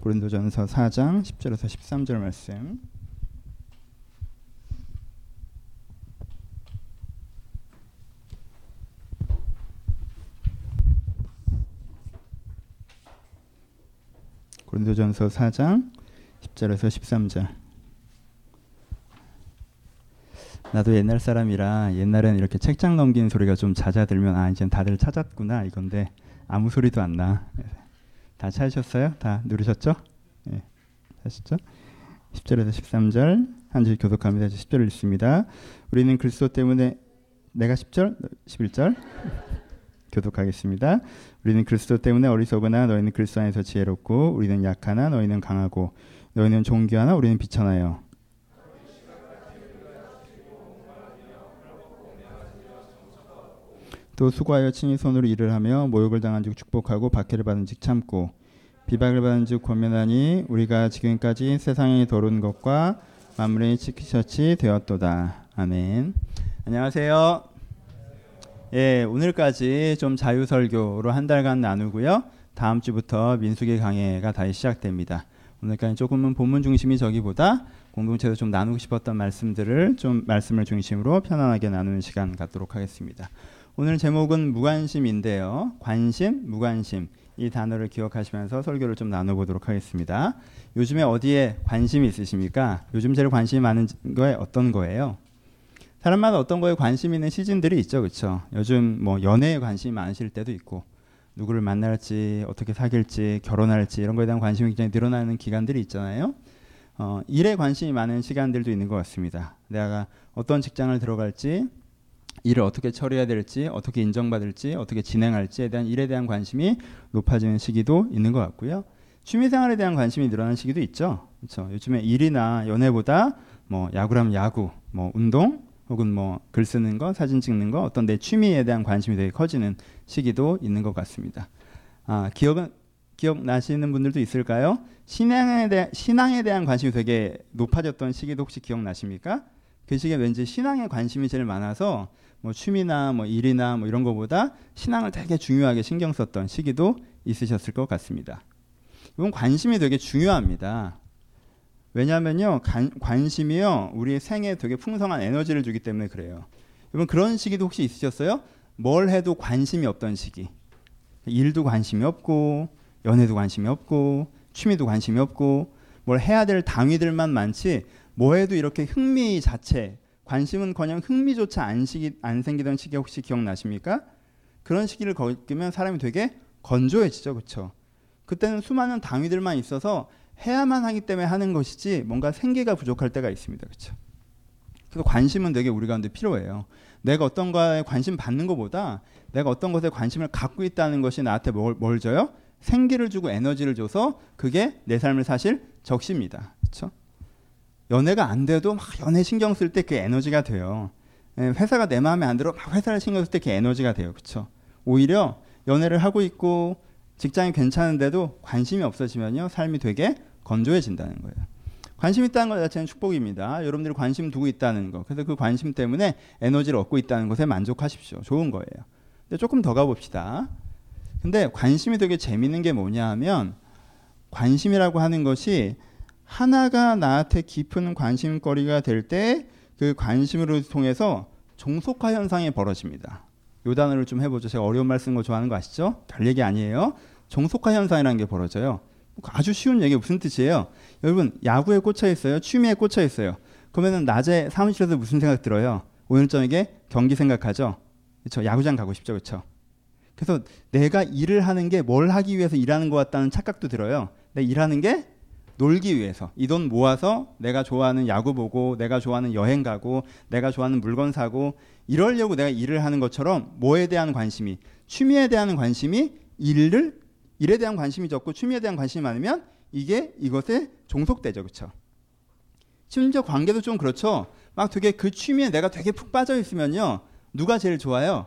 고린도전서 4장 10절에서 13절 말씀. 고린도전서 4장 10절에서 13절. 나도 옛날 사람이라 옛날엔 이렇게 책장 넘기는 소리가 좀 잦아들면 아 이제 다들 찾았구나 이건데 아무 소리도 안 나. 다 찾으셨어요? 다 누르셨죠? 예. 하셨죠? 10절에서 13절 한줄 교독합니다. 10절을 읽습니다. 우리는 그리스도 때문에 내가 10절, 11절 교독하겠습니다. 우리는 그리스도 때문에 어리석으나 너희는 그리스도 안에서 지혜롭고 우리는 약하나 너희는 강하고 너희는 존귀하나 우리는 비천하여 또 수고하여 친히 손으로 일을 하며 모욕을 당한 즉 축복하고 박해를 받은 즉 참고 비박을 받은 즉 권면하니 우리가 지금까지 세상에 더러운 것과 만물의 치키셔치 되었도다. 아멘. 안녕하세요. 예, 오늘까지 좀 자유설교로 한 달간 나누고요. 다음 주부터 민수기 강해가 다시 시작됩니다. 오늘까지 조금은 본문 중심이 저기보다 공동체에서 좀 나누고 싶었던 말씀들을 좀 말씀을 중심으로 편안하게 나누는 시간 갖도록 하겠습니다. 오늘 제목은 무관심인데요. 관심, 무관심 이 단어를 기억하시면서 설교를 좀 나눠보도록 하겠습니다. 요즘에 어디에 관심이 있으십니까? 요즘 제일 관심이 많은 거에 어떤 거예요? 사람마다 어떤 거에 관심 있는 시즌들이 있죠, 그렇죠? 요즘 뭐 연애에 관심이 많으실 때도 있고 누구를 만날지 어떻게 사귈지 결혼할지 이런 거에 대한 관심이 굉장히 늘어나는 기간들이 있잖아요. 어, 일에 관심이 많은 시간들도 있는 것 같습니다. 내가 어떤 직장을 들어갈지 일을 어떻게 처리해야 될지, 어떻게 인정받을지, 어떻게 진행할지에 대한 일에 대한 관심이 높아지는 시기도 있는 것 같고요. 취미생활에 대한 관심이 늘어나는 시기도 있죠. 그렇죠. 요즘에 일이나 연애보다 뭐 야구라면 야구, 뭐 운동, 혹은 뭐 글 쓰는 거, 사진 찍는 거, 어떤 내 취미에 대한 관심이 되게 커지는 시기도 있는 것 같습니다. 아, 기억은 기억 나시는 분들도 있을까요? 신앙에 대한 신앙에 대한 관심이 되게 높아졌던 시기도 혹시 기억나십니까? 그 시기에 왠지 신앙에 관심이 제일 많아서 뭐 취미나 뭐 일이나 뭐 이런 거보다 신앙을 되게 중요하게 신경 썼던 시기도 있으셨을 것 같습니다. 이건 관심이 되게 중요합니다. 왜냐하면요, 관, 관심이요, 우리의 생에 되게 풍성한 에너지를 주기 때문에 그래요. 여러분 그런 시기도 혹시 있으셨어요? 뭘 해도 관심이 없던 시기. 일도 관심이 없고, 연애도 관심이 없고, 취미도 관심이 없고, 뭘 해야 될 당위들만 많지, 뭐 해도 이렇게 흥미 자체, 관심은커녕 흥미조차 안, 시기, 안 생기던 시기 혹시 기억나십니까? 그런 시기를 겪으면 사람이 되게 건조해지죠, 그렇죠? 그때는 수많은 당위들만 있어서 해야만 하기 때문에 하는 것이지 뭔가 생기가 부족할 때가 있습니다, 그렇죠? 그래서 관심은 되게 우리 가운데 필요해요. 내가 어떤 거에 관심 받는 것보다 내가 어떤 것에 관심을 갖고 있다는 것이 나한테 뭘, 뭘 줘요? 생기를 주고 에너지를 줘서 그게 내 삶을 사실 적십니다. 그렇죠? 연애가 안 돼도 막 연애 신경 쓸 때 그 에너지가 돼요. 예, 회사가 내 마음에 안 들어 막 회사를 신경 쓸 때 그 에너지가 돼요. 그렇죠? 오히려 연애를 하고 있고 직장이 괜찮은데도 관심이 없어지면요 삶이 되게 건조해진다는 거예요. 관심 있다는 것 자체는 축복입니다. 여러분들이 관심 두고 있다는 거. 그래서 그 관심 때문에 에너지를 얻고 있다는 것에 만족하십시오. 좋은 거예요. 근데 조금 더 가봅시다. 근데 관심이 되게 재밌는 게 뭐냐 하면 관심이라고 하는 것이 하나가 나한테 깊은 관심거리가 될 때 그 관심으로 통해서 종속화 현상이 벌어집니다. 요 단어를 좀 해보죠. 제가 어려운 말 쓰는 거 좋아하는 거 아시죠? 별 얘기 아니에요. 종속화 현상이라는 게 벌어져요. 아주 쉬운 얘기 무슨 뜻이에요? 여러분 야구에 꽂혀 있어요. 취미에 꽂혀 있어요. 그러면은 낮에 사무실에서 무슨 생각 들어요? 오늘 저녁에 경기 생각하죠. 그렇죠. 야구장 가고 싶죠. 그렇죠. 그래서 내가 일을 하는 게 뭘 하기 위해서 일하는 것 같다는 착각도 들어요. 내 일하는 게 놀기 위해서 이 돈 모아서 내가 좋아하는 야구 보고 내가 좋아하는 여행 가고 내가 좋아하는 물건 사고 이러려고 내가 일을 하는 것처럼 뭐에 대한 관심이 취미에 대한 관심이 일을 일에 대한 관심이 적고 취미에 대한 관심이 많으면 이게 이것에 종속되죠. 그렇죠? 심지어 관계도 좀 그렇죠. 막 되게 그 취미에 내가 되게 푹 빠져 있으면요. 누가 제일 좋아요?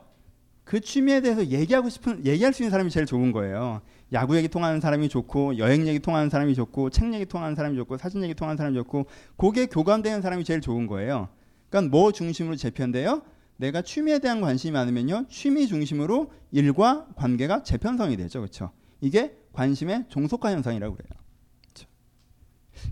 그 취미에 대해서 얘기하고 싶은 얘기할 수 있는 사람이 제일 좋은 거예요. 야구 얘기 통하는 사람이 좋고 여행 얘기 통하는 사람이 좋고 책 얘기 통하는 사람이 좋고 사진 얘기 통하는 사람이 좋고 그게 교감되는 사람이 제일 좋은 거예요. 그러니까 뭐 중심으로 재편돼요? 내가 취미에 대한 관심이 많으면요. 취미 중심으로 일과 관계가 재편성이 되죠. 그렇죠? 이게 관심의 종속화 현상이라고 그래요.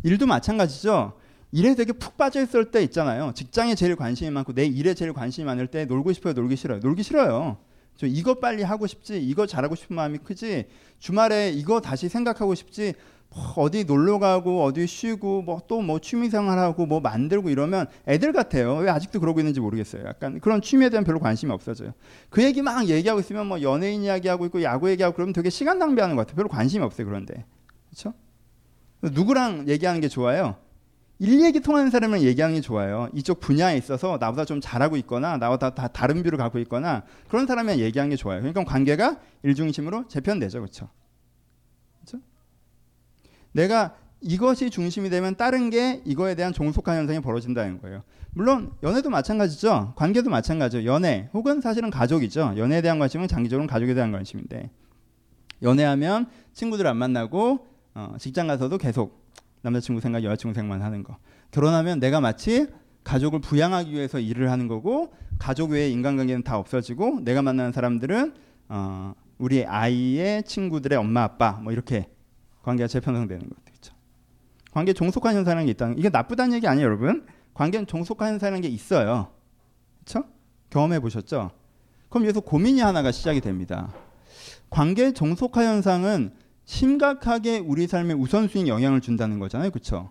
일도 마찬가지죠. 일에 되게 푹 빠져 있을 때 있잖아요. 직장에 제일 관심이 많고 내 일에 제일 관심이 많을 때 놀고 싶어요, 놀기 싫어요. 놀기 싫어요. 저 이거 빨리 하고 싶지, 이거 잘하고 싶은 마음이 크지. 주말에 이거 다시 생각하고 싶지. 뭐 어디 놀러 가고 어디 쉬고 뭐 또뭐 뭐 취미 생활하고 뭐 만들고 이러면 애들 같아요. 왜 아직도 그러고 있는지 모르겠어요. 약간 그런 취미에 대한 별로 관심이 없어져요. 그 얘기 막 얘기하고 있으면 뭐 연예인 이야기하고 있고 야구 얘기하고 그러면 되게 시간 낭비하는 것 같아요. 별로 관심이 없어요. 그런데. 그렇죠? 누구랑 얘기하는 게 좋아요? 일 얘기 통하는 사람을 얘기하는 게 좋아요. 이쪽 분야에 있어서 나보다 좀 잘하고 있거나 나보다 다 다른 view를 갖고 있거나 그런 사람이랑 얘기하는 게 좋아요. 그러니까 관계가 일중심으로 재편되죠. 그렇죠? 그렇죠? 내가 이것이 중심이 되면 다른 게 이거에 대한 종속화 현상이 벌어진다는 거예요. 물론 연애도 마찬가지죠. 관계도 마찬가지죠. 연애 혹은 사실은 가족이죠. 연애에 대한 관심은 장기적으로 가족에 대한 관심인데 연애하면 친구들 안 만나고 어, 직장 가서도 계속 남자친구 생각, 여자친구 생각만 하는 거. 결혼하면 내가 마치 가족을 부양하기 위해서 일을 하는 거고 가족 외에 인간관계는 다 없어지고 내가 만나는 사람들은 어, 우리 아이의 친구들의 엄마 아빠 뭐 이렇게 관계가 재편성되는 것 같죠. 관계 종속화 현상이라는 게 있다는 이게 나쁘다는 얘기 아니에요, 여러분. 관계는 종속화 현상이라는 게 있어요. 그렇죠? 경험해 보셨죠? 그럼 여기서 고민이 하나가 시작이 됩니다. 관계 종속화 현상은 심각하게 우리 삶에 우선순위 영향을 준다는 거잖아요. 그렇죠?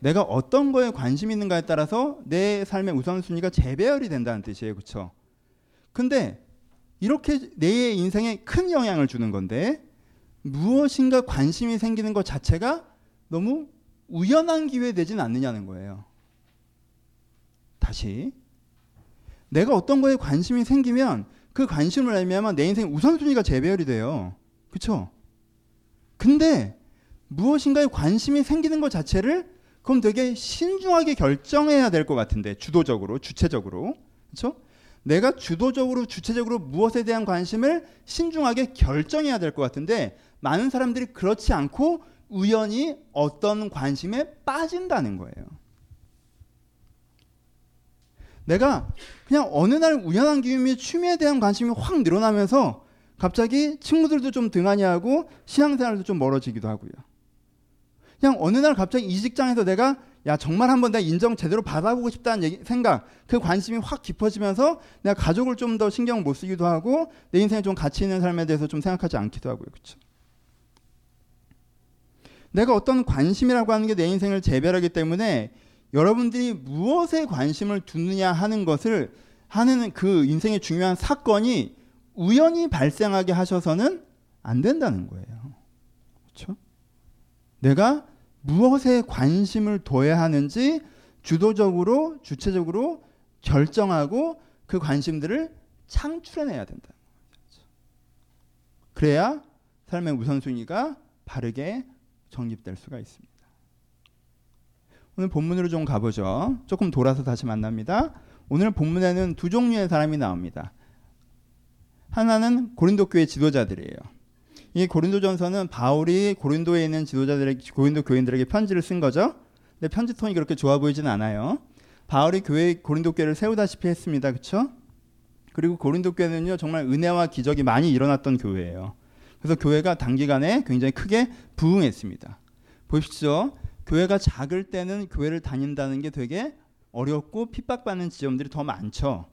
내가 어떤 거에 관심 있는가에 따라서 내 삶의 우선순위가 재배열이 된다는 뜻이에요. 그렇죠? 근데 이렇게 내 인생에 큰 영향을 주는 건데 무엇인가 관심이 생기는 것 자체가 너무 우연한 기회 되진 않느냐는 거예요. 다시 내가 어떤 거에 관심이 생기면 그 관심을 알면 내 인생 우선순위가 재배열이 돼요. 그렇죠? 근데 무엇인가에 관심이 생기는 것 자체를 그럼 되게 신중하게 결정해야 될 것 같은데 주도적으로 주체적으로 그렇죠? 내가 주도적으로 주체적으로 무엇에 대한 관심을 신중하게 결정해야 될 것 같은데 많은 사람들이 그렇지 않고 우연히 어떤 관심에 빠진다는 거예요. 내가 그냥 어느 날 우연한 기움이 취미에 대한 관심이 확 늘어나면서 갑자기 친구들도 좀 등한히 하고 신앙생활도 좀 멀어지기도 하고요. 그냥 어느 날 갑자기 이 직장에서 내가 야 정말 한번 내가 인정 제대로 받아보고 싶다는 얘기, 생각 그 관심이 확 깊어지면서 내가 가족을 좀 더 신경 못 쓰기도 하고 내 인생에 좀 가치 있는 삶에 대해서 좀 생각하지 않기도 하고요 그렇죠 내가 어떤 관심이라고 하는 게 내 인생을 재별하기 때문에 여러분들이 무엇에 관심을 두느냐 하는 것을 하는 그 인생의 중요한 사건이 우연히 발생하게 하셔서는 안 된다는 거예요. 그렇죠? 내가 무엇에 관심을 둬야 하는지 주도적으로 주체적으로 결정하고 그 관심들을 창출해내야 된다. 그래야 삶의 우선순위가 바르게 정립될 수가 있습니다. 오늘 본문으로 좀 가보죠. 조금 돌아서 다시 만납니다. 오늘 본문에는 두 종류의 사람이 나옵니다. 하나는 고린도 교회 지도자들이에요. 이 고린도전서는 바울이 고린도에 있는 지도자들에게 고린도 교인들에게 편지를 쓴 거죠. 근데 편지 톤이 그렇게 좋아 보이진 않아요. 바울이 교회 고린도 교회를 세우다시피 했습니다. 그렇죠? 그리고 고린도 교회는요 정말 은혜와 기적이 많이 일어났던 교회예요. 그래서 교회가 단기간에 굉장히 크게 부흥했습니다. 보십시오. 교회가 작을 때는 교회를 다닌다는 게 되게 어렵고 핍박받는 지점들이 더 많죠.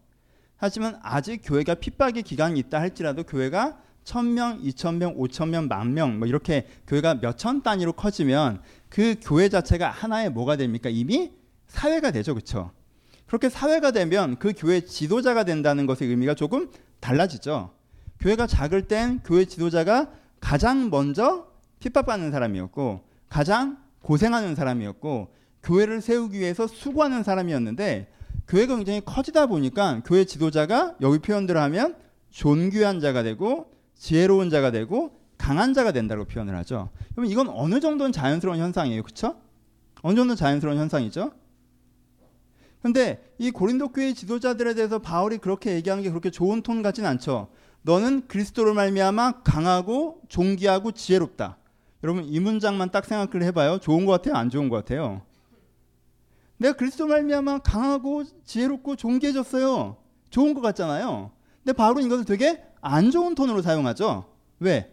하지만 아직 교회가 핍박의 기간이 있다 할지라도 교회가 천명, 이천명, 오천명, 만명 뭐 이렇게 교회가 몇 천 단위로 커지면 그 교회 자체가 하나의 뭐가 됩니까? 이미 사회가 되죠. 그렇죠? 그렇게 사회가 되면 그 교회 지도자가 된다는 것의 의미가 조금 달라지죠. 교회가 작을 땐 교회 지도자가 가장 먼저 핍박받는 사람이었고 가장 고생하는 사람이었고 교회를 세우기 위해서 수고하는 사람이었는데 교회가 굉장히 커지다 보니까 교회 지도자가 여기 표현대로 하면 존귀한 자가 되고 지혜로운 자가 되고 강한 자가 된다고 표현을 하죠. 그러면 이건 어느 정도는 자연스러운 현상이에요. 그렇죠? 어느 정도는 자연스러운 현상이죠. 근데 이 고린도 교회 지도자들에 대해서 바울이 그렇게 얘기하는 게 그렇게 좋은 톤 같진 않죠. 너는 그리스도로 말미암아 강하고 존귀하고 지혜롭다. 여러분 이 문장만 딱 생각을 해봐요. 좋은 것 같아요? 안 좋은 것 같아요? 내가 그리스도 말미암아 강하고 지혜롭고 존귀해졌어요. 좋은 것 같잖아요. 근데 바울은 이것을 되게 안 좋은 톤으로 사용하죠. 왜?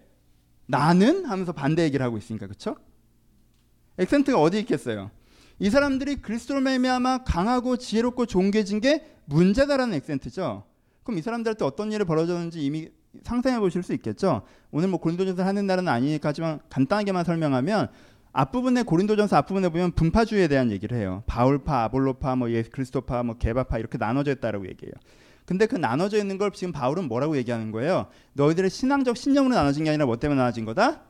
나는 하면서 반대 얘기를 하고 있으니까 그렇죠? 액센트가 어디 있겠어요? 이 사람들이 그리스도로 말미암아 강하고 지혜롭고 존귀해진 게 문제다라는 액센트죠. 그럼 이 사람들한테 어떤 일이 벌어졌는지 이미 상상해 보실 수 있겠죠. 오늘 뭐 고린도전서 하는 날은 아니니까지만 간단하게만 설명하면 앞부분에 고린도전서 앞부분에 보면 분파주의에 대한 얘기를 해요. 바울파, 아볼로파, 뭐 예수 그리스도파, 뭐 개바파 이렇게 나눠져 있다라고 얘기해요. 근데 그 나눠져 있는 걸 지금 바울은 뭐라고 얘기하는 거예요? 너희들의 신앙적 신념으로 나눠진 게 아니라 뭐 때문에 나눠진 거다?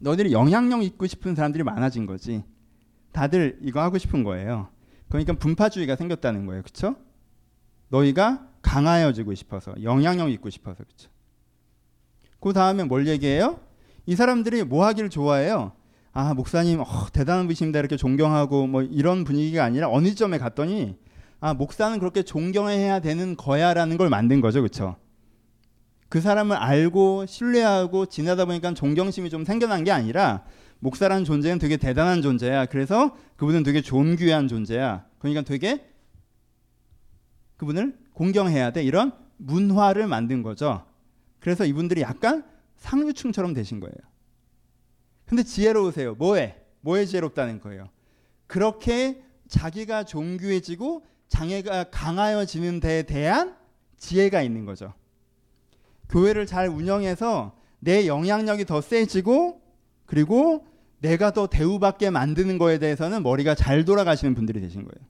너희들이 영향력 있고 싶은 사람들이 많아진 거지. 다들 이거 하고 싶은 거예요. 그러니까 분파주의가 생겼다는 거예요. 그렇죠? 너희가 강하여지고 싶어서 영향력 있고 싶어서 그렇죠. 그 다음에 뭘 얘기해요? 이 사람들이 뭐 하기를 좋아해요? 아 목사님 어, 대단한 분이십니다 이렇게 존경하고 뭐 이런 분위기가 아니라 어느 점에 갔더니 아 목사는 그렇게 존경해야 되는 거야라는 걸 만든 거죠 그렇죠 그 사람을 알고 신뢰하고 지내다 보니까 존경심이 좀 생겨난 게 아니라 목사라는 존재는 되게 대단한 존재야. 그래서 그분은 되게 존귀한 존재야. 그러니까 되게 그분을 공경해야 돼. 이런 문화를 만든 거죠. 그래서 이분들이 약간 상류층처럼 되신 거예요. 근데 지혜로우세요. 뭐에? 뭐에 지혜롭다는 거예요. 그렇게 자기가 존귀해지고 장애가 강하여지는 데에 대한 지혜가 있는 거죠. 교회를 잘 운영해서 내 영향력이 더 세지고 그리고 내가 더 대우받게 만드는 거에 대해서는 머리가 잘 돌아가시는 분들이 되신 거예요.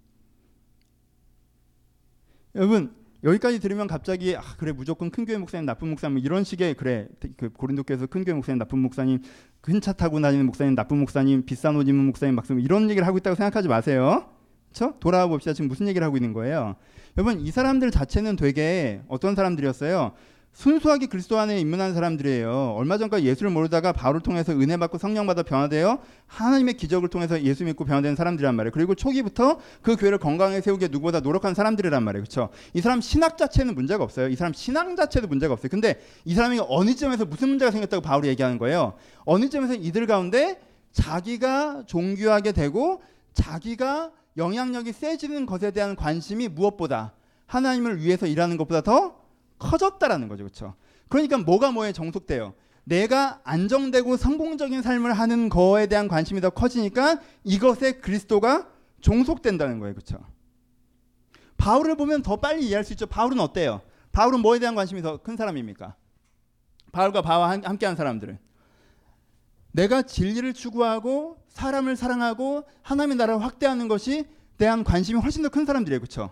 여러분 여기까지 들으면 갑자기 아 그래 무조건 큰 교회 목사님 나쁜 목사님 뭐 이런 식의 그래 그 고린도께서 큰 교회 목사님 나쁜 목사님 큰차 타고 다니는 목사님 나쁜 목사님 비싼 옷 입는 목사님 막 이런 얘기를 하고 있다고 생각하지 마세요. 그렇죠? 돌아와 봅시다. 지금 무슨 얘기를 하고 있는 거예요? 여러분 이 사람들 자체는 되게 어떤 사람들이었어요? 순수하게 그리스도 안에 입문한 사람들이에요. 얼마 전까지 예수를 모르다가 바울을 통해서 은혜 받고 성령 받아 변화되어 하나님의 기적을 통해서 예수 믿고 변화된 사람들이란 말이에요. 그리고 초기부터 그 교회를 건강하게 세우기 누구보다 노력한 사람들이란 말이에요. 그렇죠? 이 사람 신학 자체는 문제가 없어요. 이 사람 신앙 자체도 문제가 없어요. 근데 이 사람이 어느 점에서 무슨 문제가 생겼다고 바울이 얘기하는 거예요. 어느 점에서 이들 가운데 자기가 존귀하게 되고 자기가 영향력이 세지는 것에 대한 관심이 무엇보다 하나님을 위해서 일하는 것보다 더 커졌다라는 거죠. 그렇죠? 그러니까 뭐가 뭐에 정속돼요. 내가 안정되고 성공적인 삶을 하는 거에 대한 관심이 더 커지니까 이것에 그리스도가 종속된다는 거예요. 그렇죠? 바울을 보면 더 빨리 이해할 수 있죠. 바울은 어때요? 바울은 뭐에 대한 관심이 더 큰 사람입니까? 바울과 바와 함께한 사람들은 내가 진리를 추구하고 사람을 사랑하고 하나님의 나라를 확대하는 것이 대한 관심이 훨씬 더 큰 사람들이에요. 그렇죠?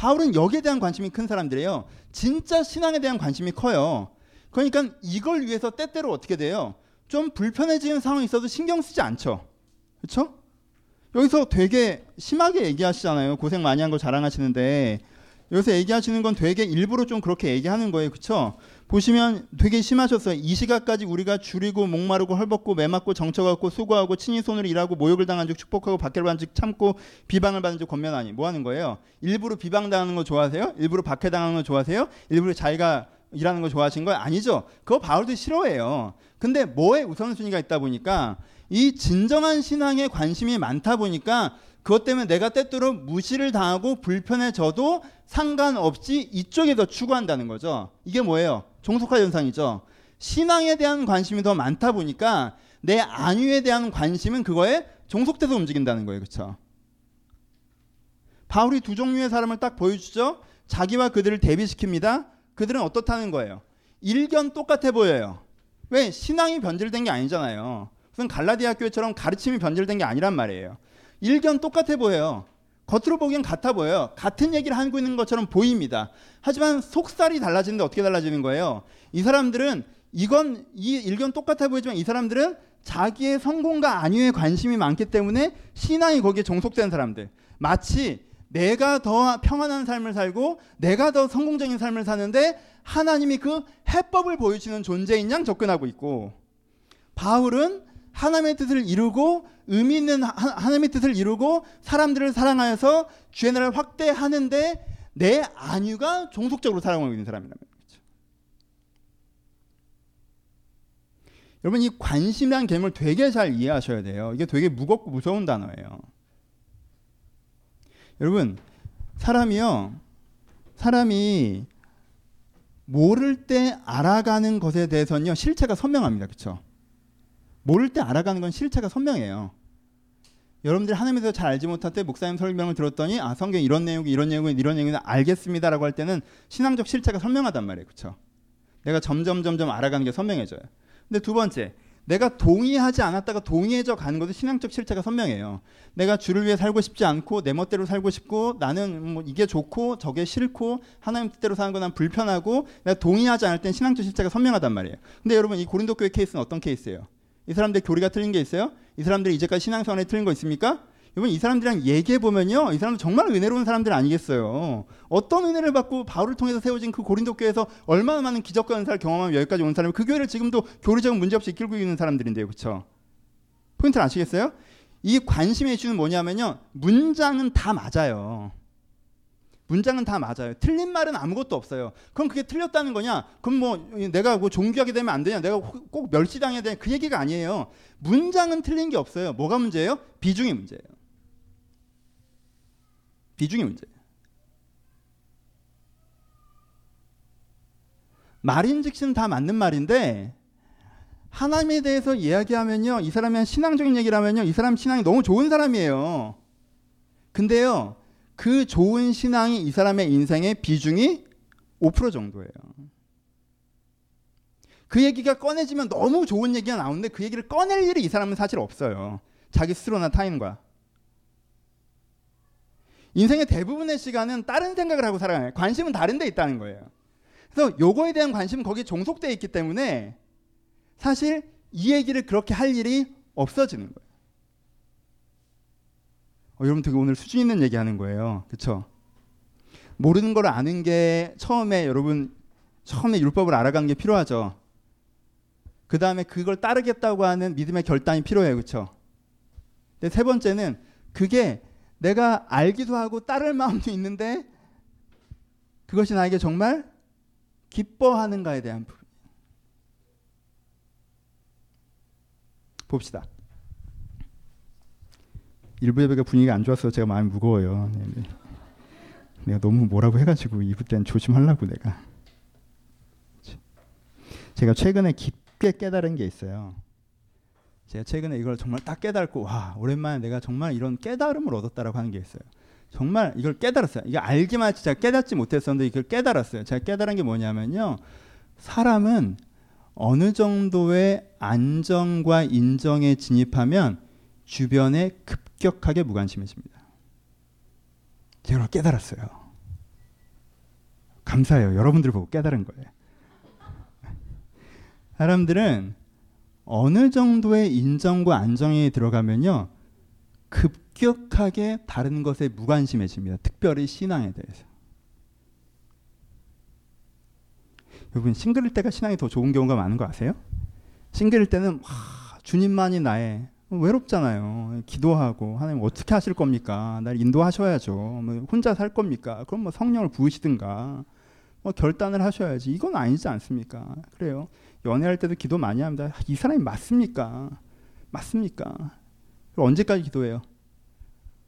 바울은 여기에 대한 관심이 큰 사람들이에요. 진짜 신앙에 대한 관심이 커요. 그러니까 이걸 위해서 때때로 어떻게 돼요? 좀 불편해지는 상황이 있어도 신경 쓰지 않죠. 그렇죠? 여기서 되게 심하게 얘기하시잖아요. 고생 많이 한 거 자랑하시는데 여기서 얘기하시는 건 되게 일부러 좀 그렇게 얘기하는 거예요. 그렇죠? 보시면 되게 심하셨어요. 이 시각까지 우리가 줄이고 목마르고 헐벗고 매맞고 정처갖고 수고하고 친히 손으로 일하고 모욕을 당한 즉 축복하고 박해를 받은 즉 참고 비방을 받은 즉 권면하니 뭐 하는 거예요? 일부러 비방당하는 거 좋아하세요? 일부러 박해당하는 거 좋아하세요? 일부러 자기가 일하는 거 좋아하신 거 아니죠? 그거 바울도 싫어해요. 근데 뭐에 우선순위가 있다 보니까 이 진정한 신앙에 관심이 많다 보니까 그것 때문에 내가 때때로 무시를 당하고 불편해져도 상관없이 이쪽에 더 추구한다는 거죠. 이게 뭐예요? 종속화 현상이죠. 신앙에 대한 관심이 더 많다 보니까 내 안위에 대한 관심은 그거에 종속돼서 움직인다는 거예요. 그렇죠? 바울이 두 종류의 사람을 딱 보여주죠. 자기와 그들을 대비시킵니다. 그들은 어떻다는 거예요? 일견 똑같아 보여요. 왜? 신앙이 변질된 게 아니잖아요. 무슨 갈라디아 교회처럼 가르침이 변질된 게 아니란 말이에요. 일견 똑같아 보여요. 겉으로 보기엔 같아 보여요. 같은 얘기를 하고 있는 것처럼 보입니다. 하지만 속살이 달라지는데 어떻게 달라지는 거예요? 이 사람들은 이건 이 일견 똑같아 보이지만 이 사람들은 자기의 성공과 안위에 관심이 많기 때문에 신앙이 거기에 종속된 사람들. 마치 내가 더 평안한 삶을 살고 내가 더 성공적인 삶을 사는데 하나님이 그 해법을 보여주는 존재인 양 접근하고 있고 바울은 하나님의 뜻을 이루고 의미 있는 하 나님의 뜻을 이루고 사람들을 사랑하여서 주의 나라를 확대하는데 내 안유가 종속적으로 사랑하고 있는 사람이라는 거죠. 여러분 이 관심이란 개념을 되게 잘 이해하셔야 돼요. 이게 되게 무겁고 무서운 단어예요. 여러분 사람이요 사람이 모를 때 알아가는 것에 대해서는요 실체가 선명합니다. 그렇죠? 모를 때 알아가는 건 실체가 선명해요. 여러분들이 하나님에 대해서 잘 알지 못할 때 목사님 설명을 들었더니 아 성경 이런 내용이 이런 내용이 이런 내용이 알겠습니다라고 할 때는 신앙적 실체가 선명하단 말이에요. 그렇죠? 내가 점점 점점 알아가는 게 선명해져요. 근데 두 번째 내가 동의하지 않았다가 동의해져 가는 것도 신앙적 실체가 선명해요. 내가 주를 위해 살고 싶지 않고 내 멋대로 살고 싶고 나는 뭐 이게 좋고 저게 싫고 하나님 뜻대로 사는 건 난 불편하고 내가 동의하지 않을 땐 신앙적 실체가 선명하단 말이에요. 근데 여러분 이 고린도 교회 케이스는 어떤 케이스예요? 이 사람들 교리가 틀린 게 있어요? 이 사람들이 이제까지 신앙생활에 틀린 거 있습니까? 여러분 이 사람들이랑 얘기해 보면요, 이 사람들 정말 은혜로운 사람들 아니겠어요. 어떤 은혜를 받고 바울을 통해서 세워진 그 고린도 교회에서 얼마나 많은 기적과 은사를 경험하며 여기까지 온 사람이 그 교회를 지금도 교리적인 문제 없이 이끌고 있는 사람들인데요, 그렇죠? 포인트를 아시겠어요? 이 관심의 이슈는 뭐냐면요, 문장은 다 맞아요. 문장은 다 맞아요. 틀린 말은 아무것도 없어요. 그럼 그게 틀렸다는 거냐? 그럼 뭐 내가 뭐 종교하게 되면 안 되냐? 내가 꼭 멸시당해야 되냐? 그 얘기가 아니에요. 문장은 틀린 게 없어요. 뭐가 문제예요? 비중이 문제예요. 비중이 문제예요. 말인즉슨 다 맞는 말인데 하나님에 대해서 이야기하면요. 이 사람이 신앙적인 얘기를 하면요. 이 사람 신앙이 너무 좋은 사람이에요. 근데요. 그 좋은 신앙이 이 사람의 인생의 비중이 5% 정도예요. 그 얘기가 꺼내지면 너무 좋은 얘기가 나오는데 그 얘기를 꺼낼 일이 이 사람은 사실 없어요. 자기 스스로나 타인과. 인생의 대부분의 시간은 다른 생각을 하고 살아가요. 관심은 다른 데 있다는 거예요. 그래서 요거에 대한 관심은 거기에 종속되어 있기 때문에 사실 이 얘기를 그렇게 할 일이 없어지는 거예요. 어, 여러분 되게 오늘 수준 있는 얘기하는 거예요. 그렇죠? 모르는 걸 아는 게 처음에 여러분 처음에 율법을 알아가는 게 필요하죠. 그 다음에 그걸 따르겠다고 하는 믿음의 결단이 필요해요. 그렇죠? 근데 세 번째는 그게 내가 알기도 하고 따를 마음도 있는데 그것이 나에게 정말 기뻐하는가에 대한 부분. 봅시다. 일부 예배가 분위기가 안 좋아서 제가 마음이 무거워요. 네, 네. 내가 너무 뭐라고 해가지고 2부 때는 조심하려고 내가. 제가 최근에 깊게 깨달은 게 있어요. 제가 최근에 이걸 정말 딱 깨달고 와 오랜만에 내가 정말 이런 깨달음을 얻었다라고 하는 게 있어요. 정말 이걸 깨달았어요. 이게 알기만 했지 제가 깨닫지 못했었는데 이걸 깨달았어요. 제가 깨달은 게 뭐냐면요. 사람은 어느 정도의 안정과 인정에 진입하면 주변에 급격하게 무관심해집니다. 제가 깨달았어요. 감사해요. 여러분들 보고 깨달은 거예요. 사람들은 어느 정도의 인정과 안정이 들어가면요. 급격하게 다른 것에 무관심해집니다. 특별히 신앙에 대해서. 여러분 싱글일 때가 신앙이 더 좋은 경우가 많은 거 아세요? 싱글일 때는 와, 주님만이 나의 외롭잖아요. 기도하고 하나님 어떻게 하실 겁니까? 날 인도하셔야죠. 뭐 혼자 살 겁니까? 그럼 뭐 성령을 부으시든가 뭐 결단을 하셔야지. 이건 아니지 않습니까? 그래요. 연애할 때도 기도 많이 합니다. 이 사람이 맞습니까? 맞습니까? 언제까지 기도해요?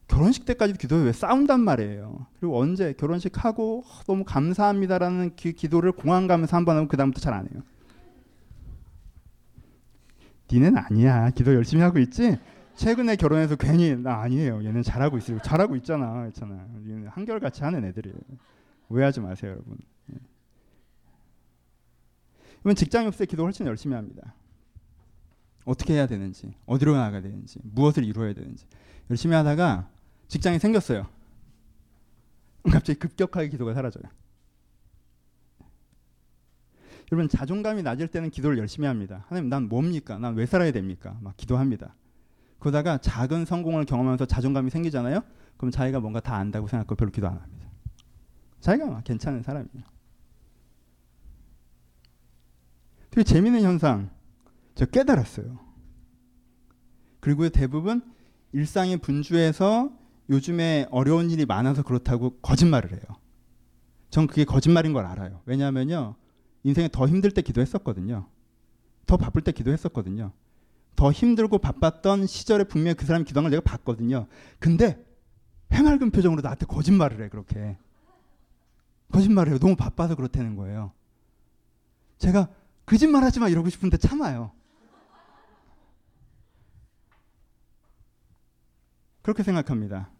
결혼식 때까지도 기도해 왜 싸운단 말이에요. 그리고 언제 결혼식 하고 너무 감사합니다라는 기, 기도를 공항 가면서 한 번 하고 그 다음부터 잘 안 해요. 니는 아니야. 기도 열심히 하고 있지? 최근에 결혼해서 괜히 나 아니에요. 얘는 잘하고 있어요. 잘하고 있잖아. 있잖아. 얘는 한결같이 하는 애들이에요. 오해하지 마세요, 여러분. 이번 예. 직장이 없을 때 기도 훨씬 열심히 합니다. 어떻게 해야 되는지, 어디로 나가야 되는지, 무엇을 이루어야 되는지 열심히 하다가 직장이 생겼어요. 갑자기 급격하게 기도가 사라져요. 여러분 자존감이 낮을 때는 기도를 열심히 합니다. 하나님 난 뭡니까? 난 왜 살아야 됩니까? 막 기도합니다. 그러다가 작은 성공을 경험하면서 자존감이 생기잖아요. 그럼 자기가 뭔가 다 안다고 생각하고 별로 기도 안 합니다. 자기가 괜찮은 사람이에요. 되게 재미있는 현상 제가 깨달았어요. 그리고 대부분 일상의 분주해서 요즘에 어려운 일이 많아서 그렇다고 거짓말을 해요. 전 그게 거짓말인 걸 알아요. 왜냐하면요. 인생에 더 힘들 때 기도했었거든요. 더 바쁠 때 기도했었거든요. 더 힘들고 바빴던 시절에 분명히 그 사람이 기도한 걸 내가 봤거든요. 근데 해맑은 표정으로 나한테 거짓말을 해 그렇게. 거짓말을 해요. 너무 바빠서 그렇다는 거예요. 제가 거짓말하지 마 이러고 싶은데 참아요. 그렇게 생각합니다.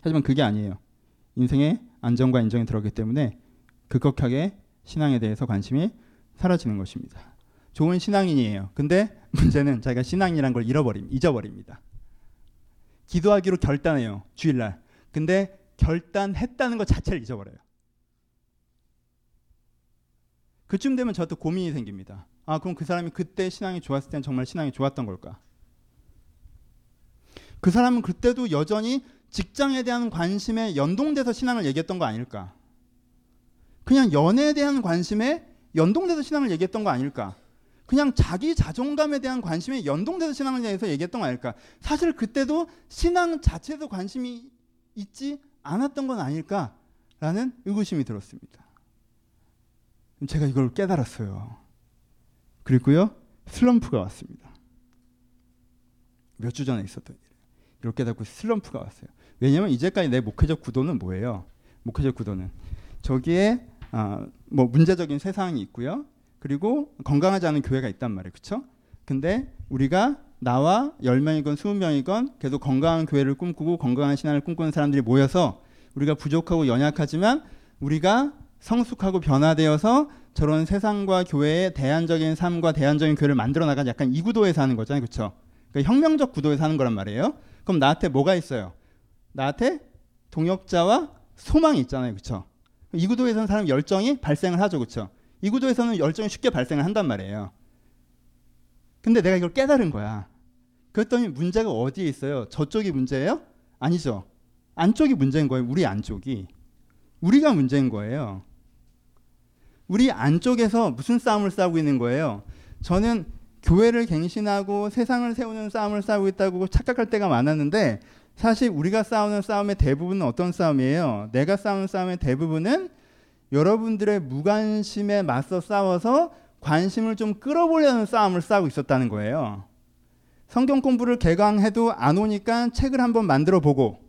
하지만 그게 아니에요. 인생의 안정과 인정이 들어오기 때문에 급격하게 신앙에 대해서 관심이 사라지는 것입니다. 좋은 신앙인이에요. 근데 문제는 자기가 신앙이란 걸 잃어버림, 잊어버립니다. 기도하기로 결단해요. 주일날. 근데 결단했다는 것 자체를 잊어버려요. 그쯤 되면 저도 고민이 생깁니다. 아, 그럼 그 사람이 그때 신앙이 좋았을 땐 정말 신앙이 좋았던 걸까? 그 사람은 그때도 여전히 직장에 대한 관심에 연동돼서 신앙을 얘기했던 거 아닐까? 그냥 연애에 대한 관심에 연동돼서 신앙을 얘기했던 거 아닐까? 그냥 자기 자존감에 대한 관심에 연동돼서 신앙을 대해서 얘기했던 거 아닐까? 사실 그때도 신앙 자체에도 관심이 있지 않았던 건 아닐까라는 의구심이 들었습니다. 제가 이걸 깨달았어요. 그리고요, 슬럼프가 왔습니다. 몇 주 전에 있었던 일이에요. 이걸 깨닫고 슬럼프가 왔어요. 왜냐면 이제까지 내 목회적 구도는 뭐예요? 목회적 구도는 저기에 아, 뭐 문제적인 세상이 있고요. 그리고 건강하지 않은 교회가 있단 말이에요. 그렇죠? 근데 우리가 나와 10명이건 20명이건 계속 건강한 교회를 꿈꾸고 건강한 신앙을 꿈꾸는 사람들이 모여서 우리가 부족하고 연약하지만 우리가 성숙하고 변화되어서 저런 세상과 교회의 대안적인 삶과 대안적인 교회를 만들어 나가는 약간 이 구도에서 하는 거잖아요. 그렇죠? 그러니까 혁명적 구도에서 하는 거란 말이에요. 그럼 나한테 뭐가 있어요? 나한테 동역자와 소망이 있잖아요. 그렇죠? 이 구도에서는 사람 열정이 발생을 하죠. 그렇죠? 이 구도에서는 열정이 쉽게 발생을 한단 말이에요. 근데 내가 이걸 깨달은 거야. 그랬더니 문제가 어디에 있어요? 저쪽이 문제예요? 아니죠. 안쪽이 문제인 거예요. 우리 안쪽이. 우리가 문제인 거예요. 우리 안쪽에서 무슨 싸움을 싸우고 있는 거예요? 저는 교회를 갱신하고 세상을 세우는 싸움을 싸우고 있다고 착각할 때가 많았는데 사실 우리가 싸우는 싸움의 대부분은 어떤 싸움이에요? 내가 싸우는 싸움의 대부분은 여러분들의 무관심에 맞서 싸워서 관심을 좀 끌어보려는 싸움을 싸우고 있었다는 거예요. 성경 공부를 개강해도 안 오니까 책을 한번 만들어 보고,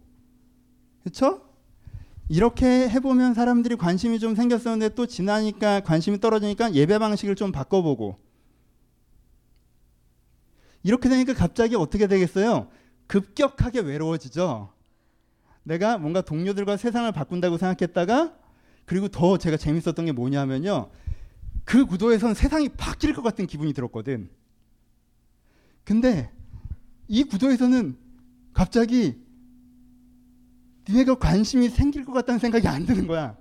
그렇죠? 이렇게 해보면 사람들이 관심이 좀 생겼었는데 또 지나니까 관심이 떨어지니까 예배 방식을 좀 바꿔보고, 이렇게 되니까 갑자기 어떻게 되겠어요? 급격하게 외로워지죠. 내가 뭔가 동료들과 세상을 바꾼다고 생각했다가 그리고 더 제가 재밌었던 게 뭐냐면요. 그 구도에선 세상이 바뀔 것 같은 기분이 들었거든. 근데 이 구도에서는 갑자기 니네가 관심이 생길 것 같다는 생각이 안 드는 거야.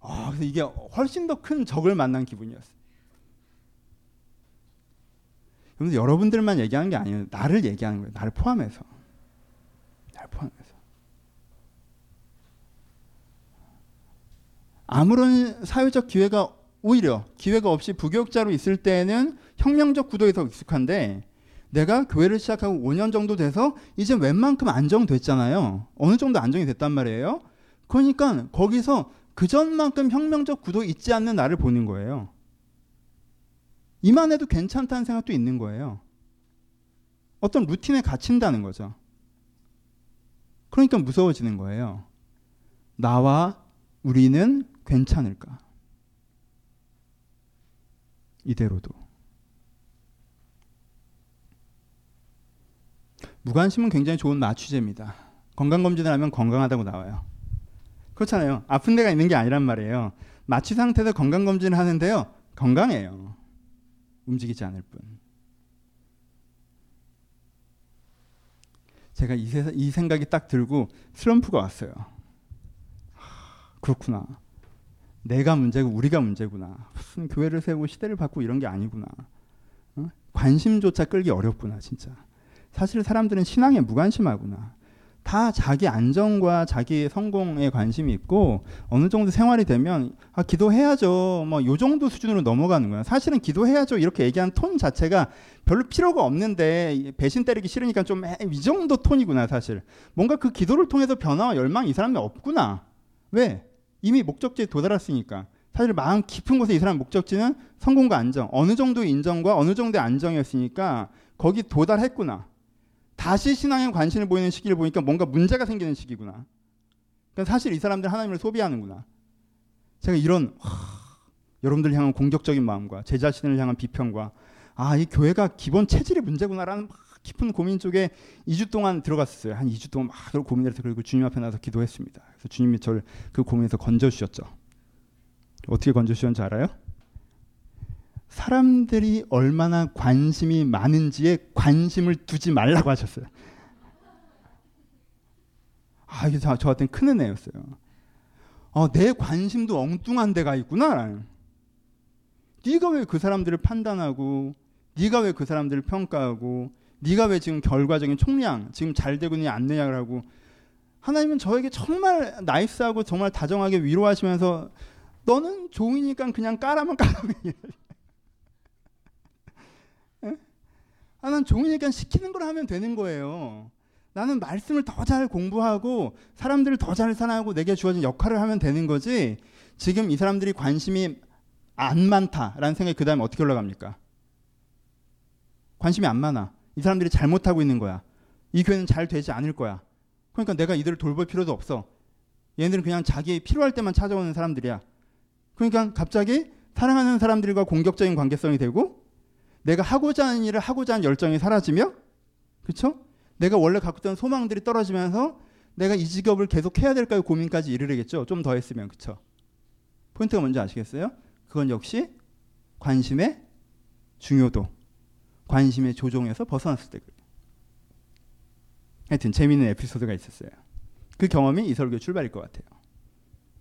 아, 그래서 이게 훨씬 더 큰 적을 만난 기분이었어요. 그런데 여러분들만 얘기하는 게 아니에요. 나를 얘기하는 거예요. 나를 포함해서. 나를 포함해서. 아무런 사회적 기회가 오히려 기회가 없이 부교육자로 있을 때에는 혁명적 구도에 서 익숙한데 내가 교회를 시작하고 5년 정도 돼서 이제 웬만큼 안정됐잖아요. 어느 정도 안정이 됐단 말이에요. 그러니까 거기서 그전만큼 혁명적 구도 있지 않는 나를 보는 거예요. 이만해도 괜찮다는 생각도 있는 거예요. 어떤 루틴에 갇힌다는 거죠. 그러니까 무서워지는 거예요. 나와 우리는 괜찮을까? 이대로도. 무관심은 굉장히 좋은 마취제입니다. 건강검진을 하면 건강하다고 나와요. 그렇잖아요. 아픈 데가 있는 게 아니란 말이에요. 마취 상태에서 건강검진을 하는데요. 건강해요. 움직이지 않을 뿐. 제가 이, 세, 이 생각이 딱 들고 슬럼프가 왔어요. 하, 그렇구나. 내가 문제고 우리가 문제구나. 무슨 교회를 세우고 시대를 바꾸고 이런 게 아니구나. 어? 관심조차 끌기 어렵구나, 진짜. 사실 사람들은 신앙에 무관심하구나. 다 자기 안정과 자기 성공에 관심이 있고 어느 정도 생활이 되면 아 기도해야죠. 뭐 요 정도 수준으로 넘어가는 거야. 사실은 기도해야죠. 이렇게 얘기하는 톤 자체가 별로 필요가 없는데 배신 때리기 싫으니까 좀 이 정도 톤이구나, 사실. 뭔가 그 기도를 통해서 변화와 열망 이 사람이 없구나. 왜? 이미 목적지에 도달했으니까. 사실 마음 깊은 곳에 이 사람 목적지는 성공과 안정, 어느 정도의 인정과 어느 정도의 안정이었으니까 거기 도달했구나. 다시 신앙에 관심을 보이는 시기를 보니까 뭔가 문제가 생기는 시기구나. 그러니까 사실 이 사람들 하나님을 소비하는구나. 제가 이런 하, 여러분들 향한 공격적인 마음과 제 자신을 향한 비평과 아 이 교회가 기본 체질이 문제구나라는 깊은 고민 쪽에 2주 동안 들어갔었어요. 한 2주 동안 막 고민해서 그리고 주님 앞에 나서 기도했습니다. 그래서 주님이 저를 그 고민에서 건져 주셨죠. 어떻게 건져 주셨는지 알아요? 사람들이 얼마나 관심이 많은지에 관심을 두지 말라고 하셨어요. 아, 이게 저, 저한테는 큰 은혜였어요. 어, 내 관심도 엉뚱한 데가 있구나. 네가 왜 그 사람들을 판단하고 네가 왜 그 사람들을 평가하고 네가 왜 지금 결과적인 총량 지금 잘 되고 있느냐 안 되냐를 하고 하나님은 저에게 정말 나이스하고 정말 다정하게 위로하시면서 너는 종이니까 그냥 까라면 까라면 아, 난 종이니까 시키는 걸 하면 되는 거예요. 나는 말씀을 더 잘 공부하고 사람들을 더 잘 사랑하고 내게 주어진 역할을 하면 되는 거지. 지금 이 사람들이 관심이 안 많다라는 생각이 그 다음에 어떻게 올라갑니까? 관심이 안 많아. 이 사람들이 잘못하고 있는 거야. 이 교회는 잘 되지 않을 거야. 그러니까 내가 이들을 돌볼 필요도 없어. 얘네들은 그냥 자기 필요할 때만 찾아오는 사람들이야. 그러니까 갑자기 사랑하는 사람들과 공격적인 관계성이 되고 내가 하고자 하는 일을 하고자 하는 열정이 사라지며 그렇죠? 내가 원래 갖고 있던 소망들이 떨어지면서 내가 이 직업을 계속 해야 될까요? 고민까지 이르겠죠. 좀 더 했으면 그렇죠. 포인트가 뭔지 아시겠어요? 그건 역시 관심의 중요도, 관심의 조종에서 벗어났을 때 그래요. 하여튼 재미있는 에피소드가 있었어요. 그 경험이 이 설교 출발일 것 같아요.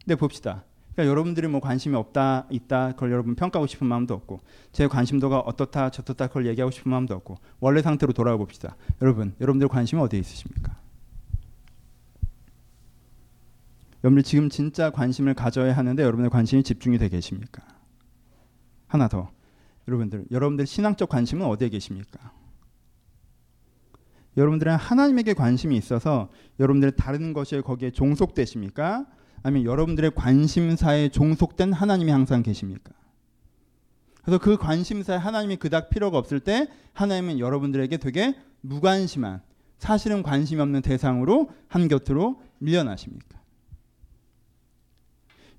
근데 봅시다. 그러니까 여러분들이 뭐 관심이 없다, 있다, 그걸 여러분 평가하고 싶은 마음도 없고, 제 관심도가 어떻다, 저떻다, 그걸 얘기하고 싶은 마음도 없고, 원래 상태로 돌아가 봅시다. 여러분, 여러분들 관심이 어디에 있으십니까? 여러분들 지금 진짜 관심을 가져야 하는데 여러분의 관심이 집중이 되 계십니까? 하나 더. 여러분들, 여러분들 신앙적 관심은 어디에 계십니까? 여러분들은 하나님에게 관심이 있어서 여러분들 다른 것에 거기에 종속되십니까? 아니면 여러분들의 관심사에 종속된 하나님이 항상 계십니까? 그래서 그 관심사에 하나님이 그닥 필요가 없을 때 하나님은 여러분들에게 되게 무관심한 사실은 관심이 없는 대상으로 한 곁으로 밀려나십니까?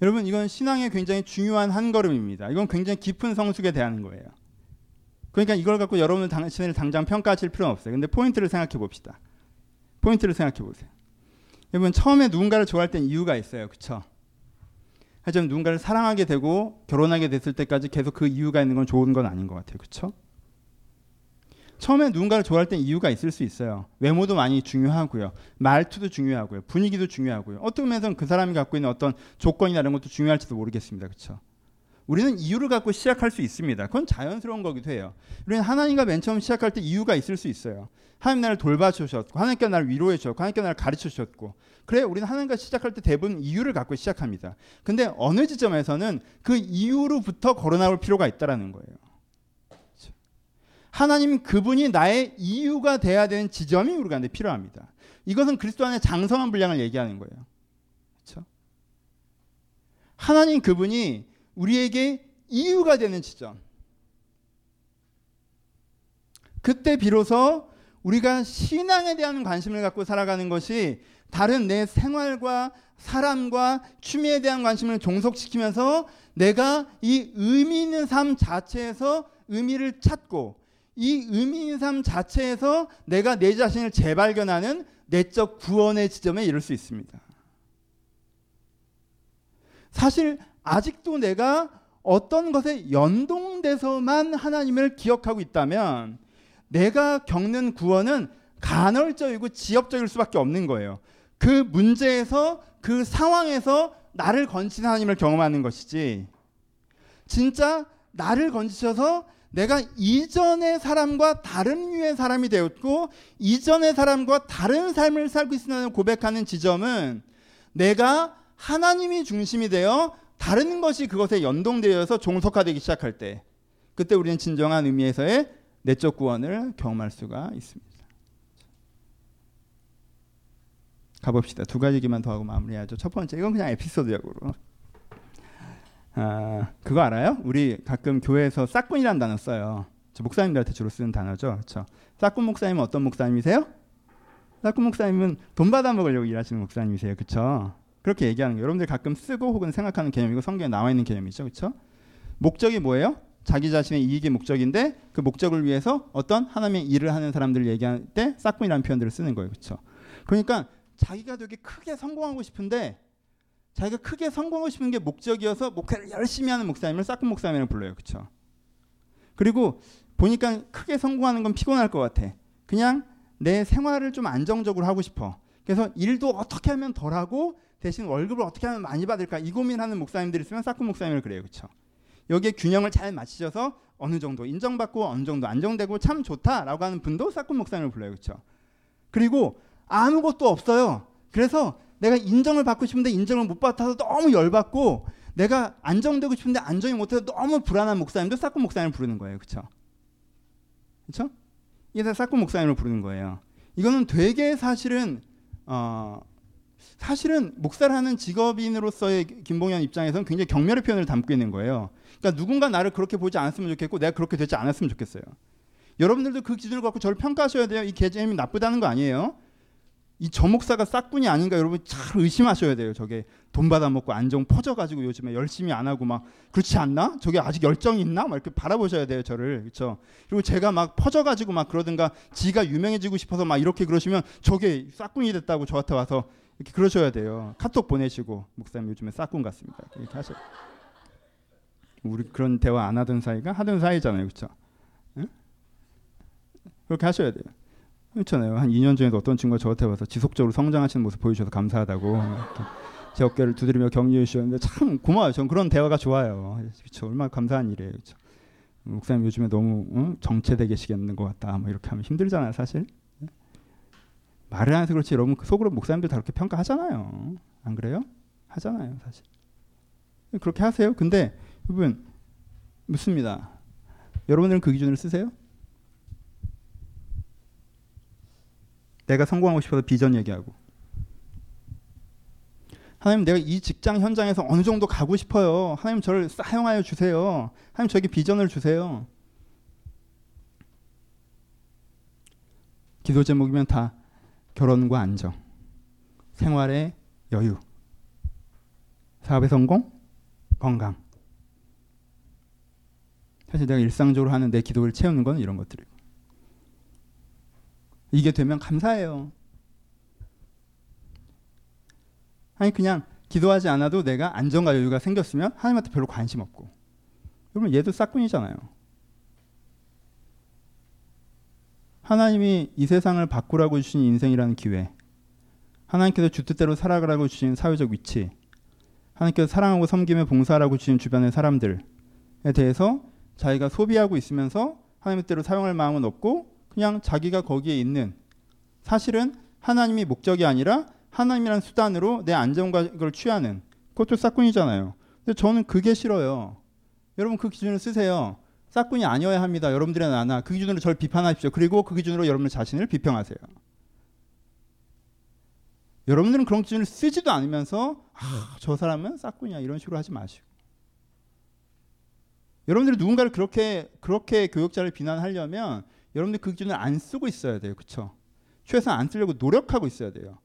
여러분 이건 신앙의 굉장히 중요한 한 걸음입니다. 이건 굉장히 깊은 성숙에 대한 거예요. 그러니까 이걸 갖고 여러분은 당신을 당장 평가하실 필요는 없어요. 근데 포인트를 생각해 봅시다. 포인트를 생각해 보세요. 여러분 처음에 누군가를 좋아할 땐 이유가 있어요. 그렇죠? 하지만 누군가를 사랑하게 되고 결혼하게 됐을 때까지 계속 그 이유가 있는 건 좋은 건 아닌 것 같아요. 그렇죠? 처음에 누군가를 좋아할 땐 이유가 있을 수 있어요. 외모도 많이 중요하고요. 말투도 중요하고요. 분위기도 중요하고요. 어떤 면에서는 그 사람이 갖고 있는 어떤 조건이나 이런 것도 중요할지도 모르겠습니다. 그렇죠? 우리는 이유를 갖고 시작할 수 있습니다. 그건 자연스러운 거기도 해요. 우리는 하나님과 맨 처음 시작할 때 이유가 있을 수 있어요. 하나님 나를 돌봐주셨고, 하나님께 나를 위로해 주셨고, 하나님께 나를 가르쳐 주셨고. 그래, 우리는 하나님과 시작할 때 대부분 이유를 갖고 시작합니다. 근데 어느 지점에서는 그 이유로부터 걸어 나올 필요가 있다라는 거예요. 그렇죠? 하나님 그분이 나의 이유가 돼야 되는 지점이 우리가 필요합니다. 이것은 그리스도 안에 장성한 분량을 얘기하는 거예요. 그렇죠? 하나님 그분이 우리에게 이유가 되는 지점. 그때 비로소 우리가 신앙에 대한 관심을 갖고 살아가는 것이 다른 내 생활과 사람과 취미에 대한 관심을 종속시키면서 내가 이 의미 있는 삶 자체에서 의미를 찾고 이 의미 있는 삶 자체에서 내가 내 자신을 재발견하는 내적 구원의 지점에 이를 수 있습니다. 사실 아직도 내가 어떤 것에 연동돼서만 하나님을 기억하고 있다면 내가 겪는 구원은 간헐적이고 지역적일 수밖에 없는 거예요. 그 문제에서 그 상황에서 나를 건진 하나님을 경험하는 것이지 진짜 나를 건지셔서 내가 이전의 사람과 다른 류의 사람이 되었고 이전의 사람과 다른 삶을 살고 있으라는 고백하는 지점은 내가 하나님이 중심이 되어 다른 것이 그것에 연동되어서 종속화되기 시작할 때 그때 우리는 진정한 의미에서의 내적 구원을 경험할 수가 있습니다. 가봅시다. 두 가지 얘기만 더 하고 마무리하죠. 첫 번째 이건 그냥 에피소드적으로. 아, 그거 알아요? 우리 가끔 교회에서 싹군이라는 단어 써요. 저 목사님들한테 주로 쓰는 단어죠. 그렇죠? 싹군 목사님은 어떤 목사님이세요? 싹군 목사님은 돈 받아 먹으려고 일하시는 목사님이세요. 그렇죠? 그렇게 얘기하는 거예요. 여러분들 가끔 쓰고 혹은 생각하는 개념이고 성경에 나와 있는 개념이죠. 그렇죠? 목적이 뭐예요? 자기 자신의 이익의 목적인데 그 목적을 위해서 어떤 하나님의 일을 하는 사람들을 얘기할 때 싹군이라는 표현들을 쓰는 거예요. 그렇죠? 그러니까 자기가 되게 크게 성공하고 싶은데 자기가 크게 성공하고 싶은 게 목적이어서 목회를 열심히 하는 목사님을 싹군 목사님이라고 불러요. 그렇죠? 그리고 보니까 크게 성공하는 건 피곤할 것 같아. 그냥 내 생활을 좀 안정적으로 하고 싶어. 그래서 일도 어떻게 하면 덜하고 대신 월급을 어떻게 하면 많이 받을까 이 고민하는 목사님들이 있으면 싹군 목사님을 그래요. 그렇죠? 여기에 균형을 잘 맞추셔서 어느 정도 인정받고 어느 정도 안정되고 참 좋다라고 하는 분도 싹군 목사님을 불러요. 그렇죠? 그리고 아무것도 없어요. 그래서 내가 인정을 받고 싶은데 인정을 못 받아서 너무 열받고 내가 안정되고 싶은데 안정이 못해서 너무 불안한 목사님도 싹군 목사님을 부르는 거예요. 그렇죠? 그렇죠? 이게 싹군 목사님을 부르는 거예요. 이거는 되게 사실은 어 사실은 목사를 하는 직업인으로서의 김봉현 입장에서는 굉장히 경멸의 표현을 담고 있는 거예요. 그러니까 누군가 나를 그렇게 보지 않았으면 좋겠고 내가 그렇게 되지 않았으면 좋겠어요. 여러분들도 그 기준을 갖고 저를 평가하셔야 돼요. 이 개념이 나쁘다는 거 아니에요. 이 저 목사가 싹군이 아닌가 여러분 잘 의심하셔야 돼요. 저게 돈 받아먹고 안정 퍼져가지고 요즘에 열심히 안 하고 막 그렇지 않나? 저게 아직 열정이 있나? 막 이렇게 바라보셔야 돼요. 저를 그렇죠. 그리고 제가 막 퍼져가지고 막 그러든가 지가 유명해지고 싶어서 막 이렇게 그러시면 저게 싹군이 됐다고 저한테 와서 이렇게 그러셔야 돼요. 카톡 보내시고 목사님 요즘에 싹군 같습니다. 이렇게 하셔. 우리 그런 대화 안 하던 사이가 하던 사이잖아요, 그렇죠? 응? 그렇게 하셔야 돼요. 그렇잖아요. 한 2년 전에도 어떤 친구가 저한테 와서 지속적으로 성장하시는 모습 보여주셔서 감사하다고 제 어깨를 두드리며 격려해 주셨는데 참 고마워요. 전 그런 대화가 좋아요. 그렇죠. 얼마나 감사한 일이에요. 그렇죠. 목사님 요즘에 너무 응? 정체돼 계시겠는 것 같다. 뭐 이렇게 하면 힘들잖아요, 사실. 말을 안 해서 그렇지 여러분 그 속으로 목사님들 다 그렇게 평가하잖아요. 안 그래요? 하잖아요, 사실. 그렇게 하세요. 근데 여러분 묻습니다. 여러분들은 그 기준을 쓰세요? 내가 성공하고 싶어서 비전 얘기하고 하나님 내가 이 직장 현장에서 어느 정도 가고 싶어요. 하나님 저를 사용하여 주세요. 하나님 저에게 비전을 주세요. 기도 제목이면 다 결혼과 안정, 생활의 여유, 사업의 성공, 건강. 사실 내가 일상적으로 하는 내 기도를 채우는 건 이런 것들이고. 이게 되면 감사해요. 아니 그냥 기도하지 않아도 내가 안정과 여유가 생겼으면 하나님한테 별로 관심 없고. 여러분 얘도 싹군이잖아요. 하나님이 이 세상을 바꾸라고 주신 인생이라는 기회. 하나님께서 주뜻대로 살아가라고 주신 사회적 위치. 하나님께서 사랑하고 섬김에 봉사하라고 주신 주변의 사람들에 대해서 자기가 소비하고 있으면서 하나님의 대로 사용할 마음은 없고 그냥 자기가 거기에 있는 사실은 하나님이 목적이 아니라 하나님이라는 수단으로 내 안정과 걸 취하는 그것도 싹군이잖아요. 근데 저는 그게 싫어요. 여러분 그 기준을 쓰세요. 싹군이 아니어야 합니다. 여러분들의 나나 그 기준으로 저를 비판하십시오. 그리고 그 기준으로 여러분 자신을 비평하세요. 여러분들은 그런 기준을 쓰지도 않으면서 아, 저 사람은 싹군이야 이런 식으로 하지 마시고 여러분들이 누군가를 그렇게 그렇게 교육자를 비난하려면 여러분들 그 기준을 안 쓰고 있어야 돼요. 그렇죠? 최소한 안 쓰려고 노력하고 있어야 돼요.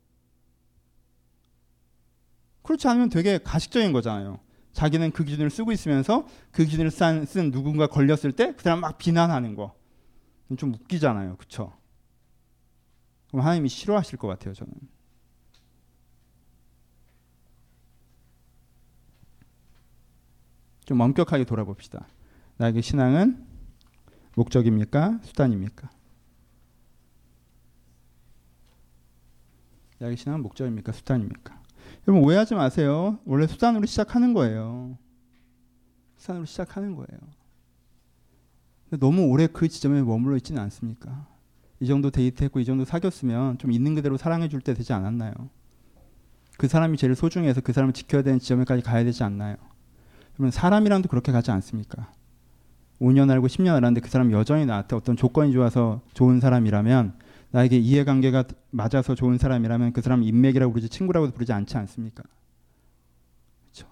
그렇지 않으면 되게 가식적인 거잖아요. 자기는 그 기준을 쓰고 있으면서 그 기준을 쓴, 쓴 누군가 걸렸을 때 그 사람 막 비난하는 거. 좀 웃기잖아요. 그렇죠? 그럼 하나님이 싫어하실 것 같아요, 저는. 좀 엄격하게 돌아봅시다. 나에게 신앙은 목적입니까? 수단입니까? 나에게 신앙은 목적입니까? 수단입니까? 여러분 오해하지 마세요. 원래 수단으로 시작하는 거예요. 수단으로 시작하는 거예요. 너무 오래 그 지점에 머물러 있지는 않습니까? 이 정도 데이트했고 이 정도 사귀었으면 좀 있는 그대로 사랑해 줄 때 되지 않았나요? 그 사람이 제일 소중해서 그 사람을 지켜야 되는 지점에까지 가야 되지 않나요? 그러면 사람이랑도 그렇게 가지 않습니까? 5년 알고 10년 알았는데 그 사람 여전히 나한테 어떤 조건이 좋아서 좋은 사람이라면 나에게 이해관계가 맞아서 좋은 사람이라면 그 사람 인맥이라고 부르지 친구라고 부르지 않지 않습니까? 그렇죠.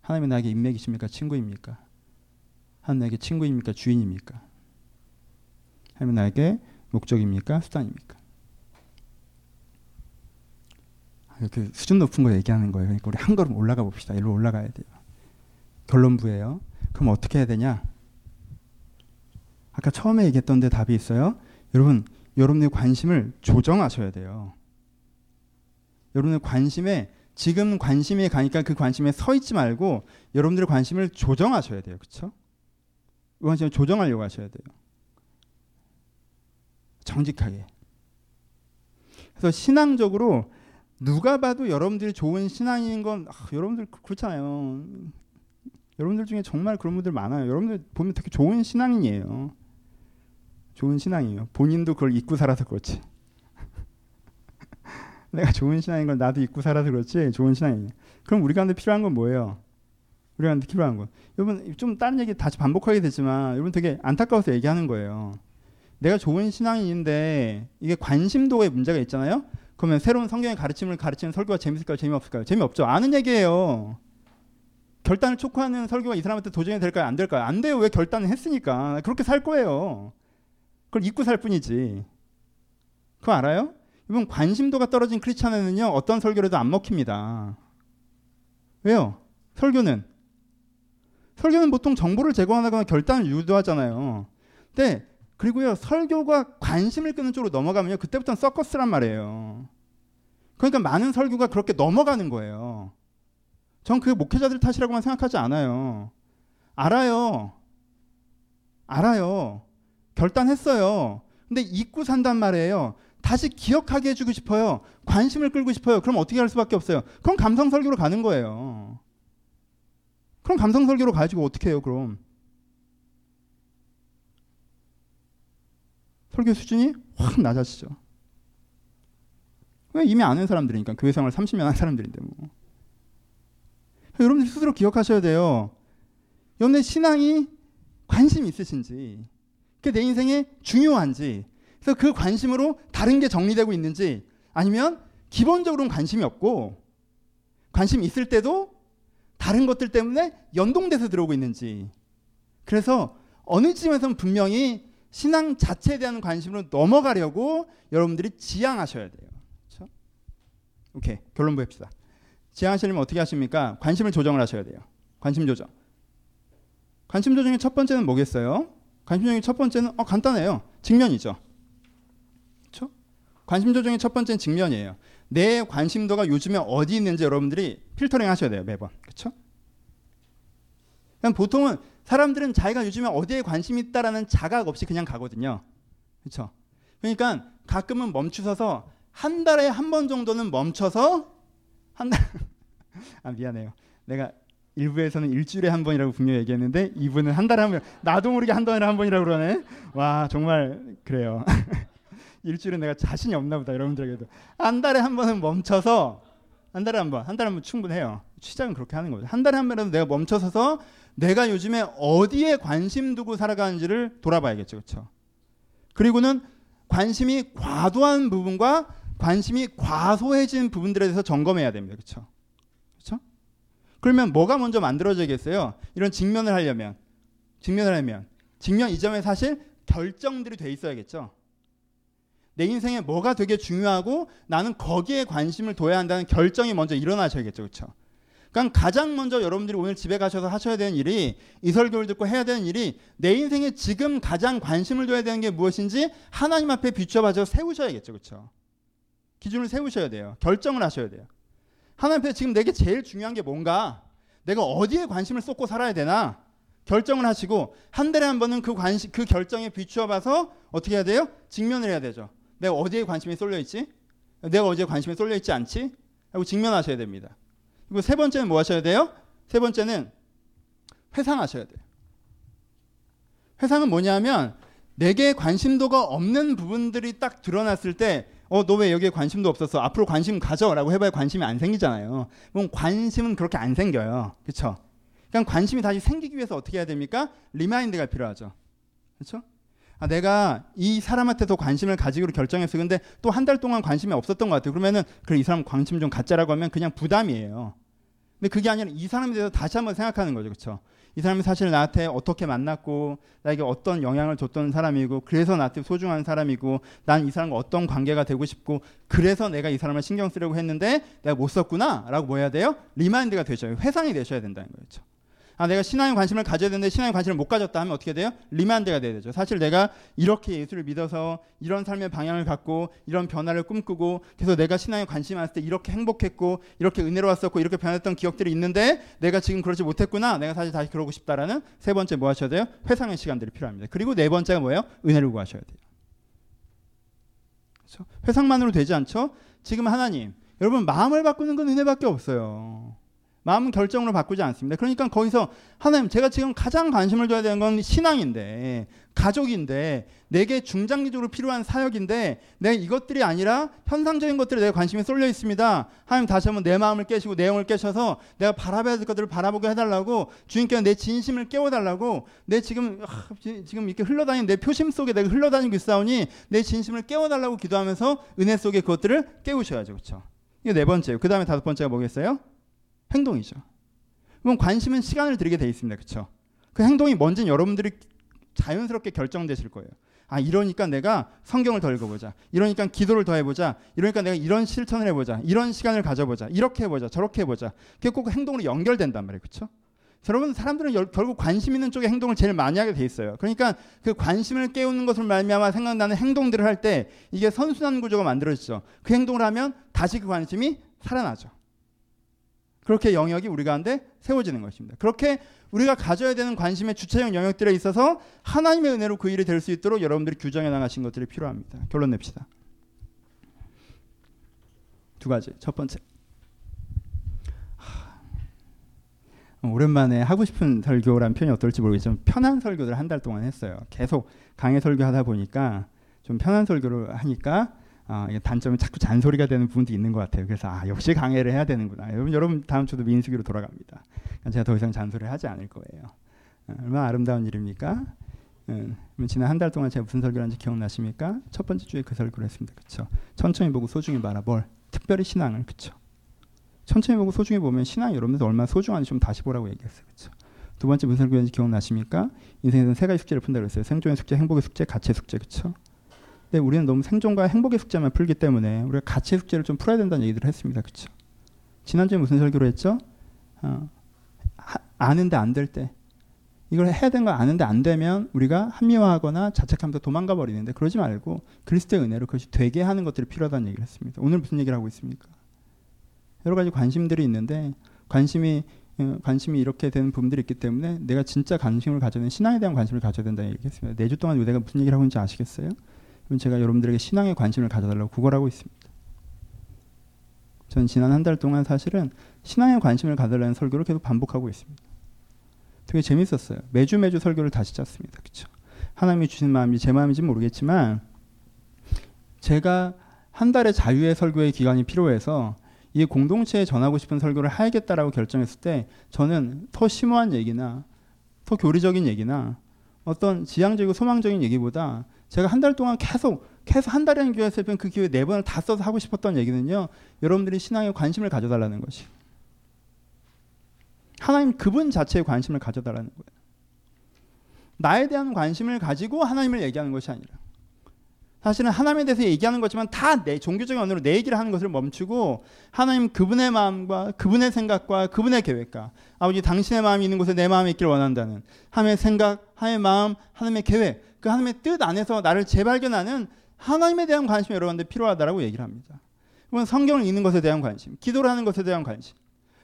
하나님은 나에게 인맥이십니까? 친구입니까? 하나님 나에게 친구입니까? 주인입니까? 하나님은 나에게 목적입니까? 수단입니까? 이렇게 수준 높은 거 얘기하는 거예요. 그러니까 우리 한 걸음 올라가 봅시다. 일로 올라가야 돼요. 결론부예요. 그럼 어떻게 해야 되냐? 아까 처음에 얘기했던 데 답이 있어요. 여러분, 여러분의 관심을 조정하셔야 돼요. 여러분의 관심에 지금 관심이 가니까 그 관심에 서 있지 말고 여러분들의 관심을 조정하셔야 돼요. 그렇죠? 그 관심을 조정하려고 하셔야 돼요. 정직하게. 그래서 신앙적으로 누가 봐도 여러분들이 좋은 신앙인 건 아, 여러분들 그렇잖아요. 여러분들 중에 정말 그런 분들 많아요. 여러분들 보면 되게 좋은 신앙인이에요. 좋은 신앙이에요. 본인도 그걸 잊고 살아서 그렇지. 내가 좋은 신앙인 걸 나도 잊고 살아서 그렇지 좋은 신앙이에요. 그럼 우리 가운데 필요한 건 뭐예요? 우리 가운데 필요한 건 여러분 좀 다른 얘기 다시 반복하게 되지만 여러분 되게 안타까워서 얘기하는 거예요. 내가 좋은 신앙인인데 이게 관심도에 문제가 있잖아요. 그러면 새로운 성경의 가르침을 가르치는 설교가 재밌을까요? 재미없을까요? 재미없죠. 아는 얘기예요. 결단을 촉구하는 설교가 이 사람한테 도전이 될까요? 안 될까요? 안 돼요. 왜 결단을 했으니까. 그렇게 살 거예요. 그걸 잊고 살 뿐이지. 그거 알아요? 이번 관심도가 떨어진 크리스찬에는요 어떤 설교라도 안 먹힙니다. 왜요? 설교는 설교는 보통 정보를 제공하거나 결단을 유도하잖아요. 근데 그리고요 설교가 관심을 끄는 쪽으로 넘어가면요 그때부터는 서커스란 말이에요. 그러니까 많은 설교가 그렇게 넘어가는 거예요. 전그 목회자들 탓이라고만 생각하지 않아요. 알아요. 알아요. 결단했어요. 근데 잊고 산단 말이에요. 다시 기억하게 해주고 싶어요. 관심을 끌고 싶어요. 그럼 어떻게 할 수밖에 없어요. 그럼 감성 설교로 가는 거예요. 그럼 감성 설교로 가지고 어떻게 해요, 그럼? 설교 수준이 확 낮아지죠. 왜 이미 아는 사람들이니까 교회 생활 30년 한 사람들인데 뭐. 여러분들 스스로 기억하셔야 돼요. 여러분의 신앙이 관심 있으신지, 그게 내 인생에 중요한지, 그래서 그 관심으로 다른 게 정리되고 있는지, 아니면 기본적으로는 관심이 없고, 관심 있을 때도 다른 것들 때문에 연동돼서 들어오고 있는지. 그래서 어느 쯤에서는 분명히 신앙 자체에 대한 관심으로 넘어가려고 여러분들이 지향하셔야 돼요. 그렇죠? 오케이 결론 보입시다. 지향하시려면 어떻게 하십니까? 관심을 조정을 하셔야 돼요. 관심 조정. 관심 조정의 첫 번째는 뭐겠어요? 관심 조정의 첫 번째는 어, 간단해요. 직면이죠. 그렇죠? 관심 조정의 첫 번째는 직면이에요. 내 관심도가 요즘에 어디 있는지 여러분들이 필터링 하셔야 돼요 매번 그렇죠? 보통은 사람들은 자기가 요즘에 어디에 관심이 있다라는 자각 없이 그냥 가거든요 그렇죠? 그러니까 가끔은 멈추서서 한 달에 한 번 정도는 멈춰서 한 달 아 미안해요 내가 일부에서는 일주일에 한 번이라고 분명히 얘기했는데 이분은 한 달에 한 번 나도 모르게 한 달에 한 번이라고 그러네 와 정말 그래요 일주일은 내가 자신이 없나 보다 여러분들에게도 한 달에 한 번은 멈춰서 한 달에 한 번, 한 달에 한 번 충분해요. 시작은 그렇게 하는 거죠. 한 달에 한 번이라도 내가 멈춰서서 내가 요즘에 어디에 관심 두고 살아가는지를 돌아봐야겠죠. 그렇죠? 그리고는 관심이 과도한 부분과 관심이 과소해진 부분들에 대해서 점검해야 됩니다. 그렇죠? 그러면 뭐가 먼저 만들어져야겠어요? 이런 직면을 하려면 직면을 하면 직면 이 점에 사실 결정들이 돼 있어야겠죠. 내 인생에 뭐가 되게 중요하고 나는 거기에 관심을 둬야 한다는 결정이 먼저 일어나셔야겠죠. 그렇죠? 그러니까 가장 먼저 여러분들이 오늘 집에 가셔서 하셔야 되는 일이 이 설교를 듣고 해야 되는 일이 내 인생에 지금 가장 관심을 둬야 되는 게 무엇인지 하나님 앞에 비춰봐서 세우셔야겠죠. 그렇죠? 기준을 세우셔야 돼요. 결정을 하셔야 돼요. 하나님 앞에 지금 내게 제일 중요한 게 뭔가 내가 어디에 관심을 쏟고 살아야 되나 결정을 하시고 한 달에 한 번은 그 관심 그 결정에 비추어 봐서 어떻게 해야 돼요? 직면을 해야 되죠. 내가 어디에 관심이 쏠려 있지? 내가 어디에 관심이 쏠려 있지 않지? 하고 직면하셔야 됩니다. 그리고 세 번째는 뭐 하셔야 돼요? 세 번째는 회상하셔야 돼요. 회상은 뭐냐면 내게 관심도가 없는 부분들이 딱 드러났을 때 어, 너 왜 여기에 관심도 없었어? 앞으로 관심 가져라고 해봐야 관심이 안 생기잖아요. 그럼 관심은 그렇게 안 생겨요. 그렇죠? 그러니까 관심이 다시 생기기 위해서 어떻게 해야 됩니까? remind가 필요하죠. 그렇죠? 아, 내가 이 사람한테 더 관심을 가지기로 결정했어. 근데 또 한 달 동안 관심이 없었던 것 같아요. 그러면은 그래 이 사람 관심 좀 갖자라고 하면 그냥 부담이에요. 근데 그게 아니라 이 사람에 대해서 다시 한번 생각하는 거죠. 그렇죠? 이 사람이 사실 나한테 어떻게 만났고 나에게 어떤 영향을 줬던 사람이고 그래서 나한테 소중한 사람이고 난 이 사람과 어떤 관계가 되고 싶고 그래서 내가 이 사람을 신경 쓰려고 했는데 내가 못 썼구나라고 뭐 해야 돼요? remind가 되셔야 회상이 되셔야 된다는 거죠. 아 내가 신앙에 관심을 가져야 되는데 신앙에 관심을 못 가졌다 하면 어떻게 돼요? 리만드가 돼야 되죠. 사실 내가 이렇게 예수를 믿어서 이런 삶의 방향을 갖고 이런 변화를 꿈꾸고 그래서 내가 신앙에 관심 많을 때 이렇게 행복했고 이렇게 은혜로웠었고 이렇게 변했던 기억들이 있는데 내가 지금 그러지 못했구나. 내가 사실 다시 그러고 싶다라는 세 번째 뭐 하셔야 돼요? 회상의 시간들이 필요합니다. 그리고 네 번째가 뭐예요? 은혜를 구하셔야 돼요. 그렇죠? 회상만으로 되지 않죠? 지금 하나님 여러분 마음을 바꾸는 건 은혜밖에 없어요. 마음은 결정으로 바꾸지 않습니다. 그러니까 거기서 하나님 제가 지금 가장 관심을 둬야 되는 건 신앙인데 가족인데 내게 중장기적으로 필요한 사역인데 내 이것들이 아니라 현상적인 것들에 내가 관심이 쏠려 있습니다. 하나님 다시 한번 내 마음을 깨시고 내용을 깨셔서 내가 바라봐야 될 것들을 바라보게 해달라고 주님께서 내 진심을 깨워달라고 내 지금 아, 지금 이렇게 흘러다니는 내 표심 속에 내가 흘러다니고 있사오니 내 진심을 깨워달라고 기도하면서 은혜 속에 그것들을 깨우셔야죠, 그렇죠? 이게 네 번째요. 그 다음에 다섯 번째가 뭐겠어요? 행동이죠. 그럼 관심은 시간을 들이게 돼 있습니다. 그렇죠? 그 행동이 뭔지는 여러분들이 자연스럽게 결정되실 거예요. 아 이러니까 내가 성경을 더 읽어보자. 이러니까 기도를 더 해보자. 이러니까 내가 이런 실천을 해보자. 이런 시간을 가져보자. 이렇게 해보자. 저렇게 해보자. 그게 꼭 행동으로 연결된단 말이에요. 그렇죠? 여러분 사람들은 열, 결국 관심 있는 쪽에 행동을 제일 많이 하게 돼 있어요. 그러니까 그 관심을 깨우는 것을 말미암아 생각나는 행동들을 할 때 이게 선순환 구조가 만들어지죠. 그 행동을 하면 다시 그 관심이 살아나죠. 그렇게 영역이 우리 가운데 세워지는 것입니다. 그렇게 우리가 가져야 되는 관심의 주체적 영역들에 있어서 하나님의 은혜로 그 일이 될 수 있도록 여러분들이 규정해 나가신 것들이 필요합니다. 결론 냅시다. 두 가지. 첫 번째. 오랜만에 하고 싶은 설교란 표현이 어떨지 모르겠지만 편한 설교를 한 달 동안 했어요. 계속 강의 설교하다 보니까 좀 편한 설교를 하니까 아, 이게 단점은 자꾸 잔소리가 되는 부분도 있는 것 같아요. 그래서 아, 역시 강의를 해야 되는구나. 여러분, 여러분 다음 주도 민수기로 돌아갑니다. 그러니까 제가 더 이상 잔소리를 하지 않을 거예요. 어, 얼마나 아름다운 일입니까? 음, 지난 한 달 동안 제가 무슨 설교를 한지 기억나십니까? 첫 번째 주에 그 설교를 했습니다. 그렇죠? 천천히 보고 소중히 봐라. 뭘? 특별히 신앙을. 그렇죠? 천천히 보고 소중히 보면 신앙이 여러분들 얼마나 소중한지 좀 다시 보라고 얘기했어요. 그렇죠? 두 번째 무슨 설교인지 기억나십니까? 인생에서는 세 가지 숙제를 푼다고 했어요. 생존의 숙제, 행복의 숙제, 가치의 숙제. 그렇죠? 근데 우리는 너무 생존과 행복의 숙제만 풀기 때문에 우리가 가치의 숙제를 좀 풀어야 된다는 얘기를 했습니다. 그렇죠? 지난주에 무슨 설교를 했죠? 어, 하, 아는데 안 될 때. 이걸 해야 되는 거 아는데 안 되면 우리가 합리화하거나 자책하면서 도망가 버리는데 그러지 말고 그리스도의 은혜로 그것이 되게 하는 것들이 필요하다는 얘기를 했습니다. 오늘 무슨 얘기를 하고 있습니까? 여러 가지 관심들이 있는데 관심이 어, 관심이 이렇게 되는 부분들이 있기 때문에 내가 진짜 관심을 가져야 신앙에 대한 관심을 가져야 된다는 얘기했습니다. 네주 동안 내가 무슨 얘기를 하고 있는지 아시겠어요? 제가 여러분들에게 신앙에 관심을 가져달라고 구걸하고 있습니다. 저는 지난 한 달 동안 사실은 신앙에 관심을 가져달라는 설교를 계속 반복하고 있습니다. 되게 재밌었어요. 매주 매주 설교를 다시 짰습니다. 그렇죠? 하나님이 주신 마음이 제 마음인지 모르겠지만 제가 한 달의 자유의 설교의 기간이 필요해서 이 공동체에 전하고 싶은 설교를 하겠다라고 결정했을 때 저는 더 심오한 얘기나 더 교리적인 얘기나 어떤 지향적이고 소망적인 얘기보다 제가 한 달 동안 계속 계속 한 달이라는 기회에 그 기회 네 번을 다 써서 하고 싶었던 얘기는요. 여러분들이 신앙에 관심을 가져달라는 것이. 하나님 그분 자체에 관심을 가져달라는 거예요. 나에 대한 관심을 가지고 하나님을 얘기하는 것이 아니라 사실은 하나님에 대해서 얘기하는 거지만 다 내 종교적인 언어로 내 얘기를 하는 것을 멈추고 하나님 그분의 마음과 그분의 생각과 그분의 계획과 아버지 당신의 마음이 있는 곳에 내 마음이 있기를 원한다는 하나님의 생각, 하나님의 마음, 하나님의 계획 그 하나님의 뜻 안에서 나를 재발견하는 하나님에 대한 관심이 여러분들 필요하다라고 얘기를 합니다. 그건 성경을 읽는 것에 대한 관심, 기도를 하는 것에 대한 관심,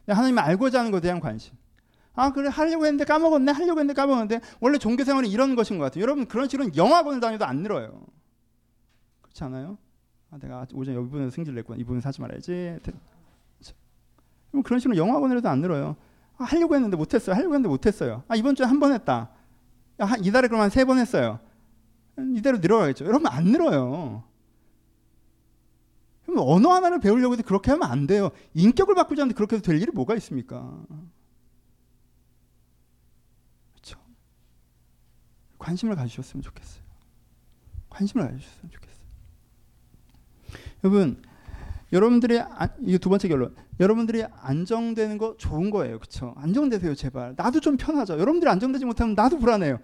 하나님을 알고자 하는 것에 대한 관심. 아 그래 하려고 했는데 까먹었네 하려고 했는데 까먹었는데 원래 종교 생활이 이런 것인 것 같아요. 여러분 그런 식으로 영화관을 다녀도 안 늘어요. 그렇지 않아요? 아, 내가 오전 여기 부분에 승질 냈구나. 이 부분 사지 말아야지. 그런 식으로 영화관을 해도 안 늘어요. 아, 하려고 했는데 못했어요. 하려고 했는데 못했어요. 아 이번 주에 한 번 했다. 야, 이달에 그럼 한 세 번 했어요. 이대로 늘어가겠죠. 여러분 안 늘어요. 그럼 언어 하나를 배우려고 해도 그렇게 하면 안 돼요. 인격을 바꾸지 않는데 그렇게 해도 될 일이 뭐가 있습니까? 그렇죠. 관심을 가지셨으면 좋겠어요. 관심을 가지셨으면 좋겠어요. 여러분, 여러분들이 아, 이게 두 번째 결론. 여러분들이 안정되는 거 좋은 거예요. 그렇죠? 안정되세요, 제발. 나도 좀 편하죠. 여러분들이 안정되지 못하면 나도 불안해요.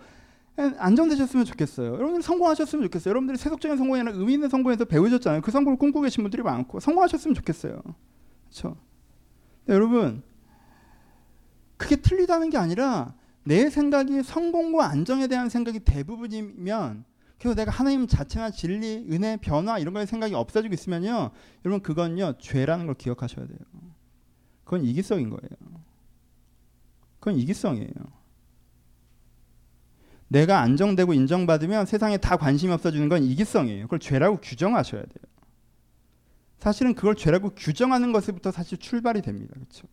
예, 안정되셨으면 좋겠어요. 여러분들 성공하셨으면 좋겠어요. 여러분들이 세속적인 성공이 아니라 의미 있는 성공에서 배우셨잖아요. 그 성공을 꿈꾸고 계신 분들이 많고 성공하셨으면 좋겠어요. 그렇죠? 여러분 그게 틀리다는 게 아니라 내 생각이 성공과 안정에 대한 생각이 대부분이면 그리고 내가 하나님 자체나 진리, 은혜, 변화 이런 거에 생각이 없어지고 있으면요. 여러분 그건요. 죄라는 걸 기억하셔야 돼요. 그건 이기성인 거예요. 그건 이기성이에요. 내가 안정되고 인정받으면 세상에 다 관심이 없어지는 건 이기성이에요. 그걸 죄라고 규정하셔야 돼요. 사실은 그걸 죄라고 규정하는 것부터 사실 출발이 됩니다. 그렇죠?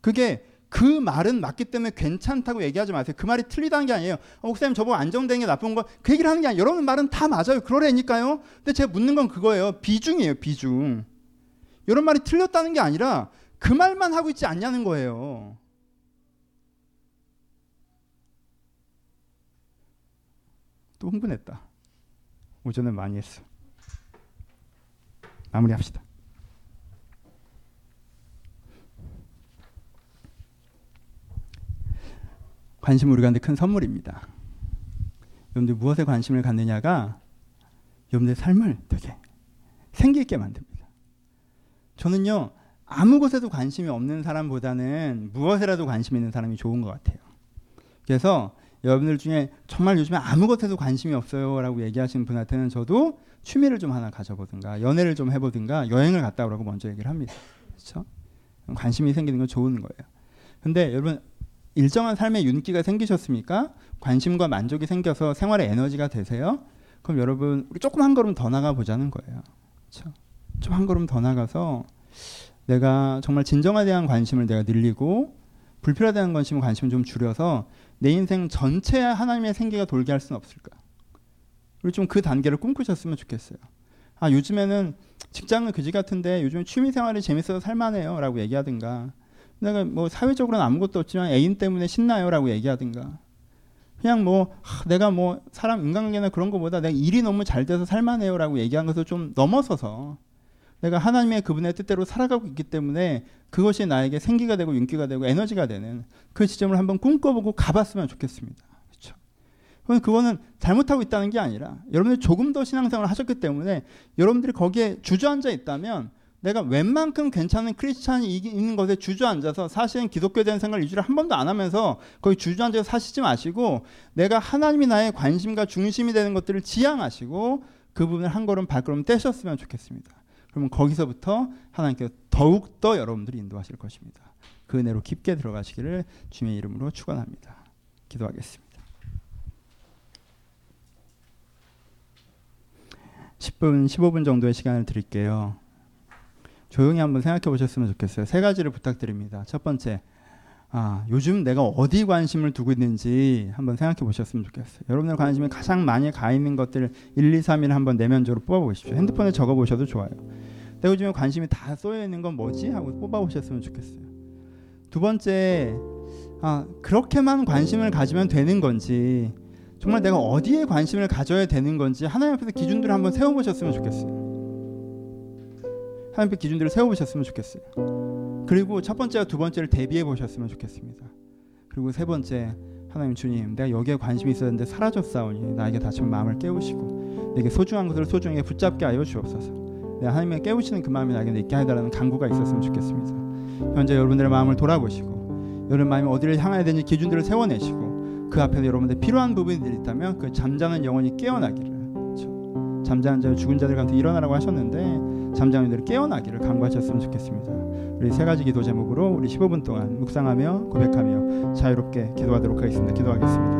그게 그 말은 맞기 때문에 괜찮다고 얘기하지 마세요. 그 말이 틀리다는 게 아니에요. 어, 목사님 저보고 안정되는 게 나쁜 거 그 얘기를 하는 게 아니에요. 여러분 말은 다 맞아요. 그러려니까요. 근데 제가 묻는 건 그거예요. 비중이에요. 비중. 이런 말이 틀렸다는 게 아니라 그 말만 하고 있지 않냐는 거예요. 또 흥분했다. 오전에 많이 했어. 마무리합시다. 관심은 우리한테 큰 선물입니다. 여러분들 무엇에 관심을 갖느냐가 여러분들의 삶을 되게 생기 있게 만듭니다. 저는요 아무 것에도 관심이 없는 사람보다는 무엇에라도 관심 있는 사람이 좋은 것 같아요. 그래서 여러분들 중에 정말 요즘에 아무것에도 관심이 없어요라고 얘기하시는 분한테는 저도 취미를 좀 하나 가져보든가 연애를 좀 해보든가 여행을 갔다 오라고 먼저 얘기를 합니다. 그렇죠? 관심이 생기는 건 좋은 거예요. 근데 여러분 일정한 삶의 윤기가 생기셨습니까? 관심과 만족이 생겨서 생활에 에너지가 되세요? 그럼 여러분 우리 조금 한 걸음 더 나가 보자는 거예요. 그렇죠? 좀한 걸음 더 나가서 내가 정말 진정에 대한 관심을 내가 늘리고 불필요하다는 관심을 관심을 좀 줄여서 내 인생 전체에 하나님의 생기가 돌게 할 수는 없을까? 우리 좀 그 단계를 꿈꾸셨으면 좋겠어요. 아 요즘에는 직장은 그지 같은데 요즘 취미 생활이 재밌어서 살만해요라고 얘기하든가 내가 뭐 사회적으로는 아무것도 없지만 애인 때문에 신나요라고 얘기하든가 그냥 뭐 하, 내가 뭐 사람 인간관계나 그런 것보다 내가 일이 너무 잘 돼서 살만해요라고 얘기한 것을 좀 넘어서서 내가 하나님의 그분의 뜻대로 살아가고 있기 때문에 그것이 나에게 생기가 되고 윤기가 되고 에너지가 되는 그 지점을 한번 꿈꿔보고 가봤으면 좋겠습니다. 그렇죠? 그건 그거는 잘못하고 있다는 게 아니라 여러분들이 조금 더 신앙생활을 하셨기 때문에 여러분들이 거기에 주저앉아 있다면 내가 웬만큼 괜찮은 크리스찬이 있는 것에 주저앉아서 사실은 기독교에 대한 생각을 일주일에 한 번도 안 하면서 거기 주저앉아서 사시지 마시고 내가 하나님이 나의 관심과 중심이 되는 것들을 지향하시고 그 부분을 한 걸음 발걸음 떼셨으면 좋겠습니다. 그러면 거기서부터 하나님께서 더욱더 여러분들이 인도하실 것입니다. 그 은혜로 깊게 들어가시기를 주님의 이름으로 축원합니다. 기도하겠습니다. 10분, 15분 정도의 시간을 드릴게요. 조용히 한번 생각해 보셨으면 좋겠어요. 세 가지를 부탁드립니다. 첫 번째, 아, 요즘 내가 어디 관심을 두고 있는지 한번 생각해 보셨으면 좋겠어요. 여러분들 관심이 가장 많이 가 있는 것들 1, 2, 3일 한번 내면적으로 뽑아 보십시오. 핸드폰에 적어 보셔도 좋아요. 내가 요즘에 관심이 다 쏘여 있는 건 뭐지? 하고 뽑아 보셨으면 좋겠어요. 두 번째, 아, 그렇게만 관심을 가지면 되는 건지 정말 내가 어디에 관심을 가져야 되는 건지 하나님 앞에서 기준들을 한번 세워 보셨으면 좋겠어요. 하나님 앞에 기준들을 세워 보셨으면 좋겠어요. 그리고 첫 번째와 두 번째를 대비해 보셨으면 좋겠습니다. 그리고 세 번째 하나님 주님 내가 여기에 관심이 있었는데 사라졌사오니 나에게 다시 마음을 깨우시고 내게 소중한 것을 소중하게 붙잡게 하여 주옵소서. 내가 하나님의 깨우치는 그 마음이 나에게 있게 해달라는 간구가 있었으면 좋겠습니다. 현재 여러분들의 마음을 돌아보시고 여러분 마음이 어디를 향해야 되는지 기준들을 세워내시고 그 앞에서 여러분들 필요한 부분들이 있다면 그 잠자는 영혼이 깨어나기를? 잠자는 자 죽은 자들 가운데 일어나라고 하셨는데 잠자는 자들 깨어나기를 간구하셨으면 좋겠습니다. 우리 세 가지 기도 제목으로 우리 15분 동안 묵상하며 고백하며 자유롭게 기도하도록 하겠습니다. 기도하겠습니다.